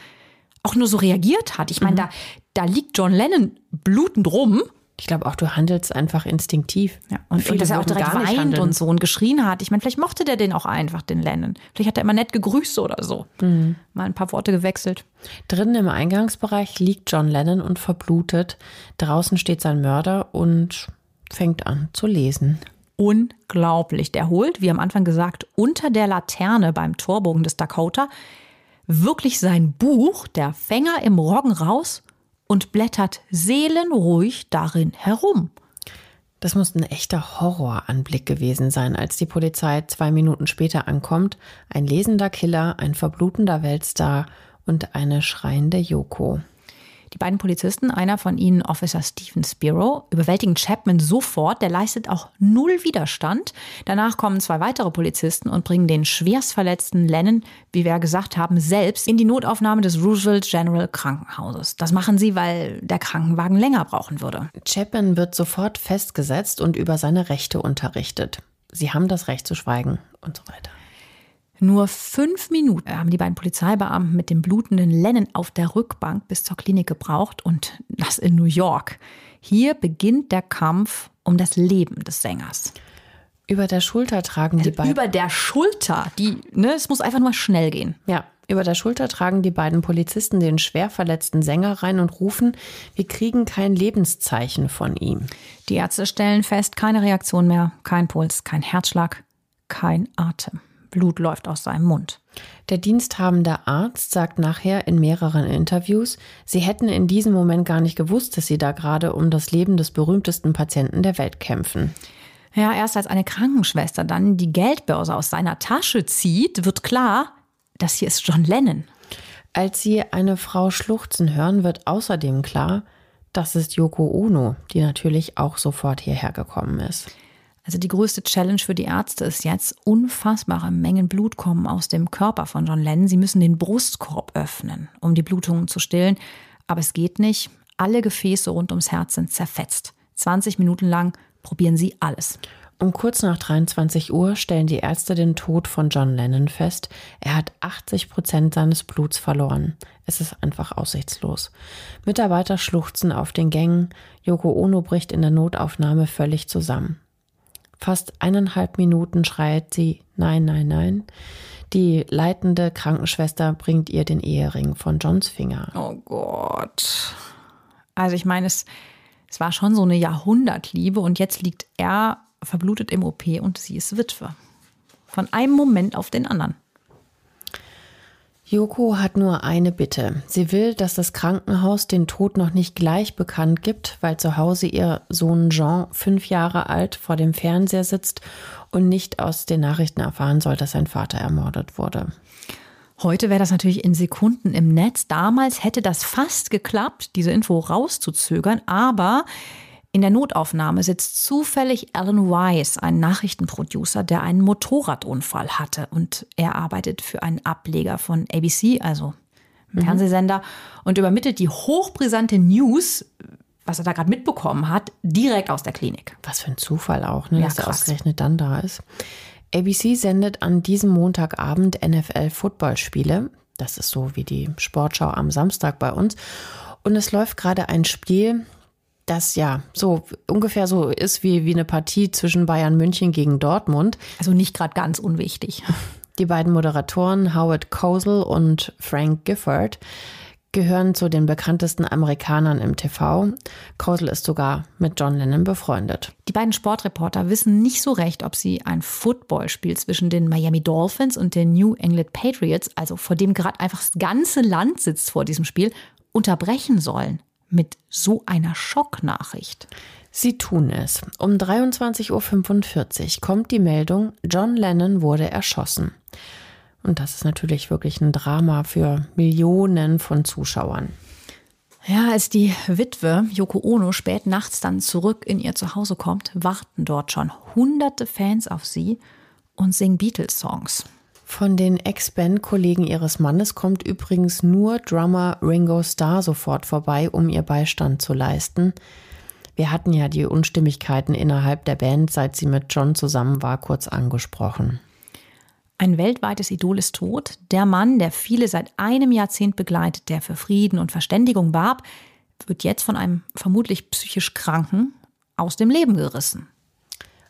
auch nur so reagiert hat. Ich meine, mhm. da, da liegt John Lennon blutend rum. Ich glaube auch, du handelst einfach instinktiv. Ja, und, und dass er auch direkt weint und so und geschrien hat. Ich meine, vielleicht mochte der den auch einfach, den Lennon. Vielleicht hat er immer nett gegrüßt oder so. Mhm. Mal ein paar Worte gewechselt. Drinnen im Eingangsbereich liegt John Lennon und verblutet. Draußen steht sein Mörder und fängt an zu lesen. Unglaublich. Der holt, wie am Anfang gesagt, unter der Laterne beim Torbogen des Dakota wirklich sein Buch, der Fänger im Roggen, raus und blättert seelenruhig darin herum. Das muss ein echter Horroranblick gewesen sein, als die Polizei zwei Minuten später ankommt. Ein lesender Killer, ein verblutender Weltstar und eine schreiende Yoko. Die beiden Polizisten, einer von ihnen Officer Stephen Spiro, überwältigen Chapman sofort. Der leistet auch null Widerstand. Danach kommen zwei weitere Polizisten und bringen den schwerstverletzten Lennon, wie wir ja gesagt haben, selbst in die Notaufnahme des Roosevelt General Krankenhauses. Das machen sie, weil der Krankenwagen länger brauchen würde. Chapman wird sofort festgesetzt und über seine Rechte unterrichtet. Sie haben das Recht zu schweigen und so weiter. Nur fünf Minuten haben die beiden Polizeibeamten mit dem blutenden Lennon auf der Rückbank bis zur Klinik gebraucht und das in New York. Hier beginnt der Kampf um das Leben des Sängers. Über der Schulter tragen die beiden. Über der Schulter, die, ne, es muss einfach nur schnell gehen. Ja, über der Schulter tragen die beiden Polizisten den schwer verletzten Sänger rein und rufen, wir kriegen kein Lebenszeichen von ihm. Die Ärzte stellen fest, keine Reaktion mehr, kein Puls, kein Herzschlag, kein Atem. Blut läuft aus seinem Mund. Der diensthabende Arzt sagt nachher in mehreren Interviews, sie hätten in diesem Moment gar nicht gewusst, dass sie da gerade um das Leben des berühmtesten Patienten der Welt kämpfen. Ja, erst als eine Krankenschwester dann die Geldbörse aus seiner Tasche zieht, wird klar, das hier ist John Lennon. Als sie eine Frau schluchzen hören, wird außerdem klar, das ist Yoko Ono, die natürlich auch sofort hierher gekommen ist. Also die größte Challenge für die Ärzte ist jetzt, unfassbare Mengen Blut kommen aus dem Körper von John Lennon. Sie müssen den Brustkorb öffnen, um die Blutungen zu stillen. Aber es geht nicht. Alle Gefäße rund ums Herz sind zerfetzt. 20 Minuten lang probieren sie alles. Um kurz nach 23 Uhr stellen die Ärzte den Tod von John Lennon fest. Er hat 80 Prozent seines Bluts verloren. Es ist einfach aussichtslos. Mitarbeiter schluchzen auf den Gängen. Yoko Ono bricht in der Notaufnahme völlig zusammen. Fast eineinhalb Minuten schreit sie Nein, nein, nein. Die leitende Krankenschwester bringt ihr den Ehering von Johns Finger. Oh Gott. Also ich meine, es, es war schon so eine Jahrhundertliebe und jetzt liegt er verblutet im OP und sie ist Witwe. Von einem Moment auf den anderen. Yoko hat nur eine Bitte. Sie will, dass das Krankenhaus den Tod noch nicht gleich bekannt gibt, weil zu Hause ihr Sohn Jean, fünf Jahre alt, vor dem Fernseher sitzt und nicht aus den Nachrichten erfahren soll, dass sein Vater ermordet wurde. Heute wäre das natürlich in Sekunden im Netz. Damals hätte das fast geklappt, diese Info rauszuzögern, aber in der Notaufnahme sitzt zufällig Alan Wise, ein Nachrichtenproducer, der einen Motorradunfall hatte. Und er arbeitet für einen Ableger von ABC, also mhm. Fernsehsender, und übermittelt die hochbrisante News, was er da gerade mitbekommen hat, direkt aus der Klinik. Was für ein Zufall auch, ne, ja, dass er ausgerechnet dann da ist. ABC sendet an diesem Montagabend NFL-Footballspiele. Das ist so wie die Sportschau am Samstag bei uns. Und es läuft gerade ein Spiel, das ja so ungefähr so ist wie, wie eine Partie zwischen Bayern München gegen Dortmund. Also nicht gerade ganz unwichtig. Die beiden Moderatoren Howard Cosell und Frank Gifford gehören zu den bekanntesten Amerikanern im TV. Cosell ist sogar mit John Lennon befreundet. Die beiden Sportreporter wissen nicht so recht, ob sie ein Footballspiel zwischen den Miami Dolphins und den New England Patriots, also vor dem gerade einfach das ganze Land sitzt vor diesem Spiel, unterbrechen sollen mit so einer Schocknachricht? Sie tun es. Um 23.45 Uhr kommt die Meldung, John Lennon wurde erschossen. Und das ist natürlich wirklich ein Drama für Millionen von Zuschauern. Ja, als die Witwe Yoko Ono spät nachts dann zurück in ihr Zuhause kommt, warten dort schon hunderte Fans auf sie und singen Beatles-Songs. Von den Ex-Band-Kollegen ihres Mannes kommt übrigens nur Drummer Ringo Starr sofort vorbei, um ihr Beistand zu leisten. Wir hatten ja die Unstimmigkeiten innerhalb der Band, seit sie mit John zusammen war, kurz angesprochen. Ein weltweites Idol ist tot. Der Mann, der viele seit einem Jahrzehnt begleitet, der für Frieden und Verständigung warb, wird jetzt von einem vermutlich psychisch Kranken aus dem Leben gerissen.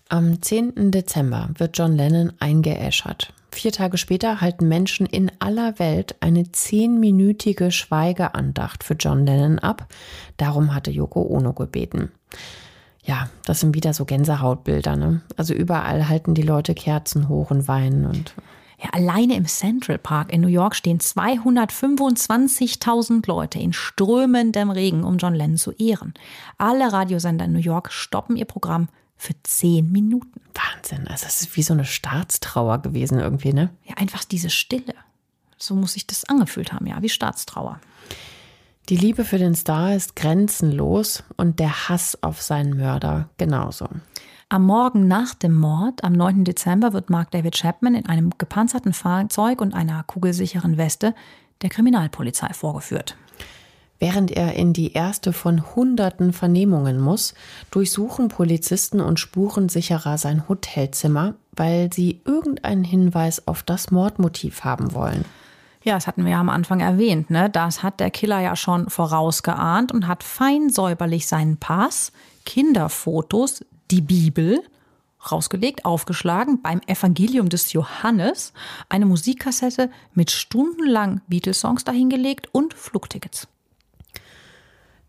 Am 10. Dezember wird John Lennon eingeäschert. Vier Tage später halten Menschen in aller Welt eine zehnminütige Schweigeandacht für John Lennon ab. Darum hatte Yoko Ono gebeten. Ja, das sind wieder so Gänsehautbilder. Ne? Also überall halten die Leute Kerzen hoch und weinen und ja, alleine im Central Park in New York stehen 225.000 Leute in strömendem Regen, um John Lennon zu ehren. Alle Radiosender in New York stoppen ihr Programm für zehn Minuten. Wahnsinn. Also es ist wie so eine Staatstrauer gewesen irgendwie, ne? Ja, einfach diese Stille. So muss sich das angefühlt haben, ja, wie Staatstrauer. Die Liebe für den Star ist grenzenlos und der Hass auf seinen Mörder genauso. Am Morgen nach dem Mord, am 9. Dezember, wird Mark David Chapman in einem gepanzerten Fahrzeug und einer kugelsicheren Weste der Kriminalpolizei vorgeführt. Während er in die erste von hunderten Vernehmungen muss, durchsuchen Polizisten und Spurensicherer sein Hotelzimmer, weil sie irgendeinen Hinweis auf das Mordmotiv haben wollen. Ja, das hatten wir ja am Anfang erwähnt. Ne? Das hat der Killer ja schon vorausgeahnt und hat fein säuberlich seinen Pass, Kinderfotos, die Bibel rausgelegt, aufgeschlagen, beim Evangelium des Johannes, eine Musikkassette mit stundenlang Beatles-Songs dahingelegt und Flugtickets.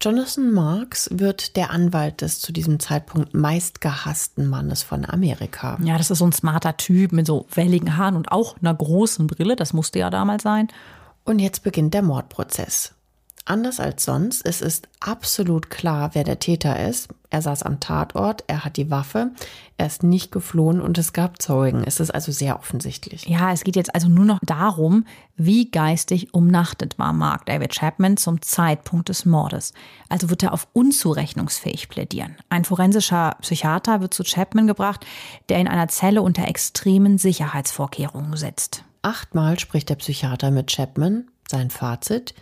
Jonathan Marks wird der Anwalt des zu diesem Zeitpunkt meistgehassten Mannes von Amerika. Ja, das ist so ein smarter Typ mit so welligen Haaren und auch einer großen Brille. Das musste ja damals sein. Und jetzt beginnt der Mordprozess. Anders als sonst, es ist absolut klar, wer der Täter ist. Er saß am Tatort, er hat die Waffe, er ist nicht geflohen und es gab Zeugen. Es ist also sehr offensichtlich. Ja, es geht jetzt also nur noch darum, wie geistig umnachtet war Mark David Chapman zum Zeitpunkt des Mordes. Also wird er auf unzurechnungsfähig plädieren. Ein forensischer Psychiater wird zu Chapman gebracht, der in einer Zelle unter extremen Sicherheitsvorkehrungen sitzt. Achtmal spricht der Psychiater mit Chapman. Sein Fazit.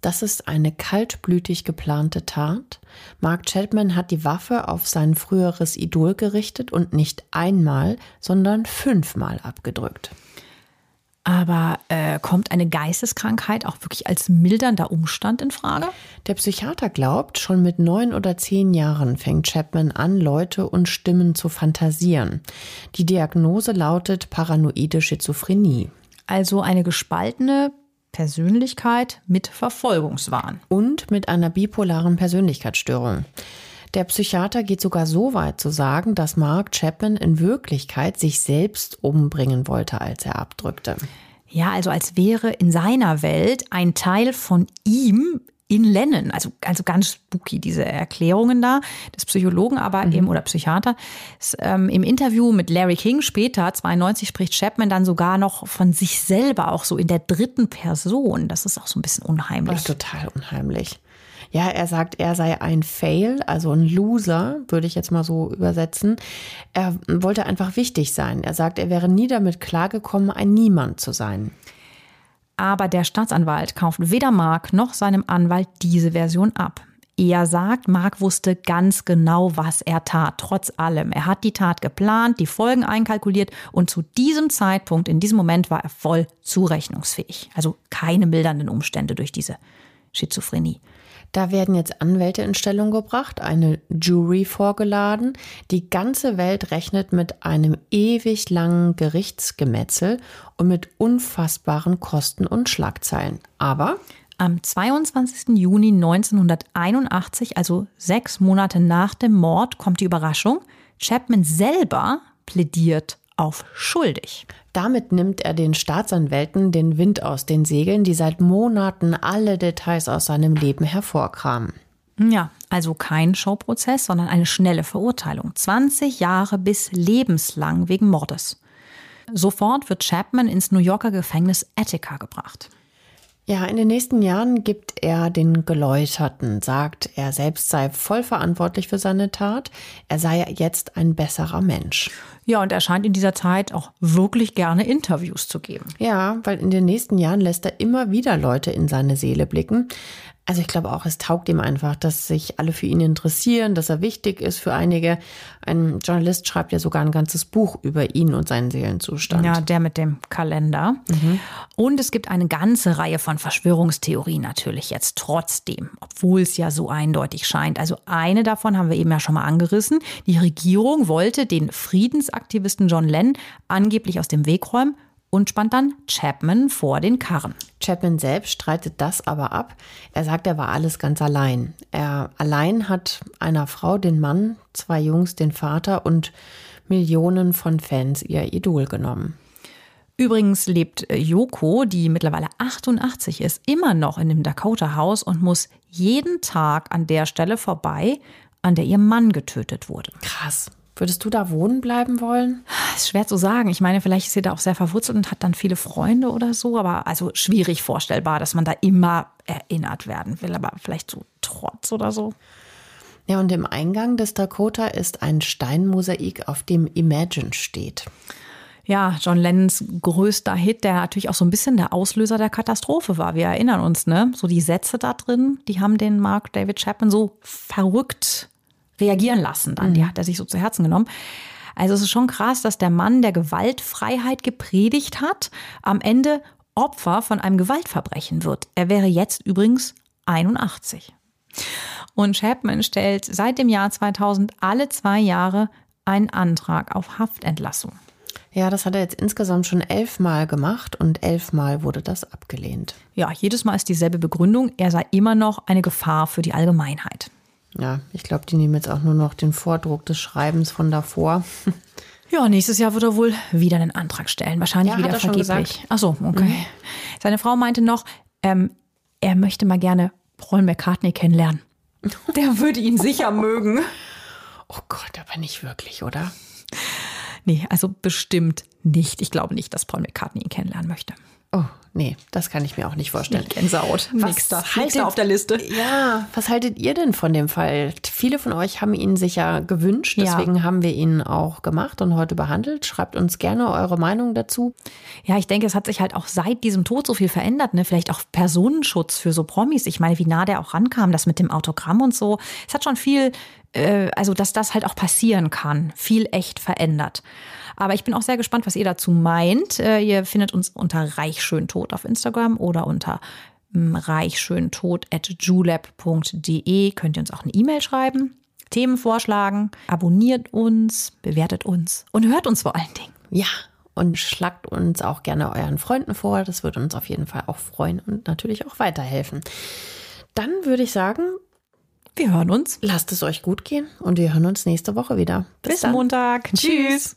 Das ist eine kaltblütig geplante Tat. Mark Chapman hat die Waffe auf sein früheres Idol gerichtet und nicht einmal, sondern fünfmal abgedrückt. Aber äh, kommt eine Geisteskrankheit auch wirklich als mildernder Umstand in Frage? Der Psychiater glaubt, schon mit neun oder zehn Jahren fängt Chapman an, Leute und Stimmen zu fantasieren. Die Diagnose lautet paranoide Schizophrenie. Also eine gespaltene Persönlichkeit mit Verfolgungswahn. Und mit einer bipolaren Persönlichkeitsstörung. Der Psychiater geht sogar so weit zu sagen, dass Mark Chapman in Wirklichkeit sich selbst umbringen wollte, als er abdrückte. Ja, also als wäre in seiner Welt ein Teil von ihm in Lennon. Also, also ganz spooky, diese Erklärungen da des Psychologen, aber mhm. eben, oder Psychiater. Ähm, Im Interview mit Larry King später, 92, spricht Chapman dann sogar noch von sich selber, auch so in der dritten Person. Das ist auch so ein bisschen unheimlich. Ist total unheimlich. Ja, er sagt, er sei ein Fail, also ein Loser, würde ich jetzt mal so übersetzen. Er wollte einfach wichtig sein. Er sagt, er wäre nie damit klargekommen, ein Niemand zu sein. Aber der Staatsanwalt kauft weder Mark noch seinem Anwalt diese Version ab. Er sagt, Mark wusste ganz genau, was er tat, trotz allem. Er hat die Tat geplant, die Folgen einkalkuliert und zu diesem Zeitpunkt, in diesem Moment, war er voll zurechnungsfähig. Also keine mildernden Umstände durch diese Schizophrenie. Da werden jetzt Anwälte in Stellung gebracht, eine Jury vorgeladen. Die ganze Welt rechnet mit einem ewig langen Gerichtsgemetzel und mit unfassbaren Kosten und Schlagzeilen. Aber am 22. Juni 1981, also sechs Monate nach dem Mord, kommt die Überraschung. Chapman selber plädiert auf schuldig. Damit nimmt er den Staatsanwälten den Wind aus den Segeln, die seit Monaten alle Details aus seinem Leben hervorkramen. Ja, also kein Showprozess, sondern eine schnelle Verurteilung. 20 Jahre bis lebenslang wegen Mordes. Sofort wird Chapman ins New Yorker Gefängnis Attica gebracht. Ja, in den nächsten Jahren gibt er den Geläuterten, sagt, er selbst sei voll verantwortlich für seine Tat, er sei jetzt ein besserer Mensch. Ja, und er scheint in dieser Zeit auch wirklich gerne Interviews zu geben. Ja, weil in den nächsten Jahren lässt er immer wieder Leute in seine Seele blicken. Also ich glaube auch, es taugt ihm einfach, dass sich alle für ihn interessieren, dass er wichtig ist für einige. Ein Journalist schreibt ja sogar ein ganzes Buch über ihn und seinen Seelenzustand. Ja, der mit dem Kalender. Mhm. Und es gibt eine ganze Reihe von Verschwörungstheorien natürlich jetzt trotzdem, obwohl es ja so eindeutig scheint. Also eine davon haben wir eben ja schon mal angerissen. Die Regierung wollte den Friedensaktivisten John Lennon angeblich aus dem Weg räumen und spannt dann Chapman vor den Karren. Chapman selbst streitet das aber ab. Er sagt, er war alles ganz allein. Er allein hat einer Frau den Mann, zwei Jungs den Vater und Millionen von Fans ihr Idol genommen. Übrigens lebt Yoko, die mittlerweile 88 ist, immer noch in dem Dakota-Haus und muss jeden Tag an der Stelle vorbei, an der ihr Mann getötet wurde. Krass. Würdest du da wohnen bleiben wollen? Ist schwer zu sagen. Ich meine, vielleicht ist sie da auch sehr verwurzelt und hat dann viele Freunde oder so, aber also schwierig vorstellbar, dass man da immer erinnert werden will, aber vielleicht so Trotz oder so. Ja, und im Eingang des Dakota ist ein Steinmosaik, auf dem Imagine steht. Ja, John Lennons größter Hit, der natürlich auch so ein bisschen der Auslöser der Katastrophe war. Wir erinnern uns, ne? So die Sätze da drin, die haben den Mark David Chapman so verrückt reagieren lassen dann. Mhm. Die hat er sich so zu Herzen genommen. Also es ist schon krass, dass der Mann, der Gewaltfreiheit gepredigt hat, am Ende Opfer von einem Gewaltverbrechen wird. Er wäre jetzt übrigens 81. Und Chapman stellt seit dem Jahr 2000 alle zwei Jahre einen Antrag auf Haftentlassung. Ja, das hat er jetzt insgesamt schon elfmal gemacht und elfmal wurde das abgelehnt. Ja, jedes Mal ist dieselbe Begründung, er sei immer noch eine Gefahr für die Allgemeinheit. Ja, ich glaube, die nehmen jetzt auch nur noch den Vordruck des Schreibens von davor. Ja, nächstes Jahr wird er wohl wieder einen Antrag stellen. Wahrscheinlich ja, wieder vergeblich. Ach so, okay. Mhm. Seine Frau meinte noch, ähm, er möchte mal gerne Paul McCartney kennenlernen. Der würde ihn sicher mögen. Oh Gott, aber nicht wirklich, oder? Nee, also bestimmt nicht. Ich glaube nicht, dass Paul McCartney ihn kennenlernen möchte. Oh, nee, das kann ich mir auch nicht vorstellen. Gänsehaut. Nächster, nächster auf der Liste. Ja, was haltet ihr denn von dem Fall? Viele von euch haben ihn sicher gewünscht, deswegen ja. haben wir ihn auch gemacht und heute behandelt. Schreibt uns gerne eure Meinung dazu. Ja, ich denke, es hat sich halt auch seit diesem Tod so viel verändert, ne? Vielleicht auch Personenschutz für so Promis. Ich meine, wie nah der auch rankam, das mit dem Autogramm und so. Es hat schon viel, äh, also dass das halt auch passieren kann, viel echt verändert. Aber ich bin auch sehr gespannt, was ihr dazu meint. Äh, ihr findet uns unter reichschöntod auf Instagram oder unter hm, reichschöntod.julep.de. Könnt ihr uns auch eine E-Mail schreiben, Themen vorschlagen, abonniert uns, bewertet uns und hört uns vor allen Dingen. Ja, und schlagt uns auch gerne euren Freunden vor. Das würde uns auf jeden Fall auch freuen und natürlich auch weiterhelfen. Dann würde ich sagen, wir hören uns. Lasst es euch gut gehen und wir hören uns nächste Woche wieder. Bis, Bis Montag. Tschüss.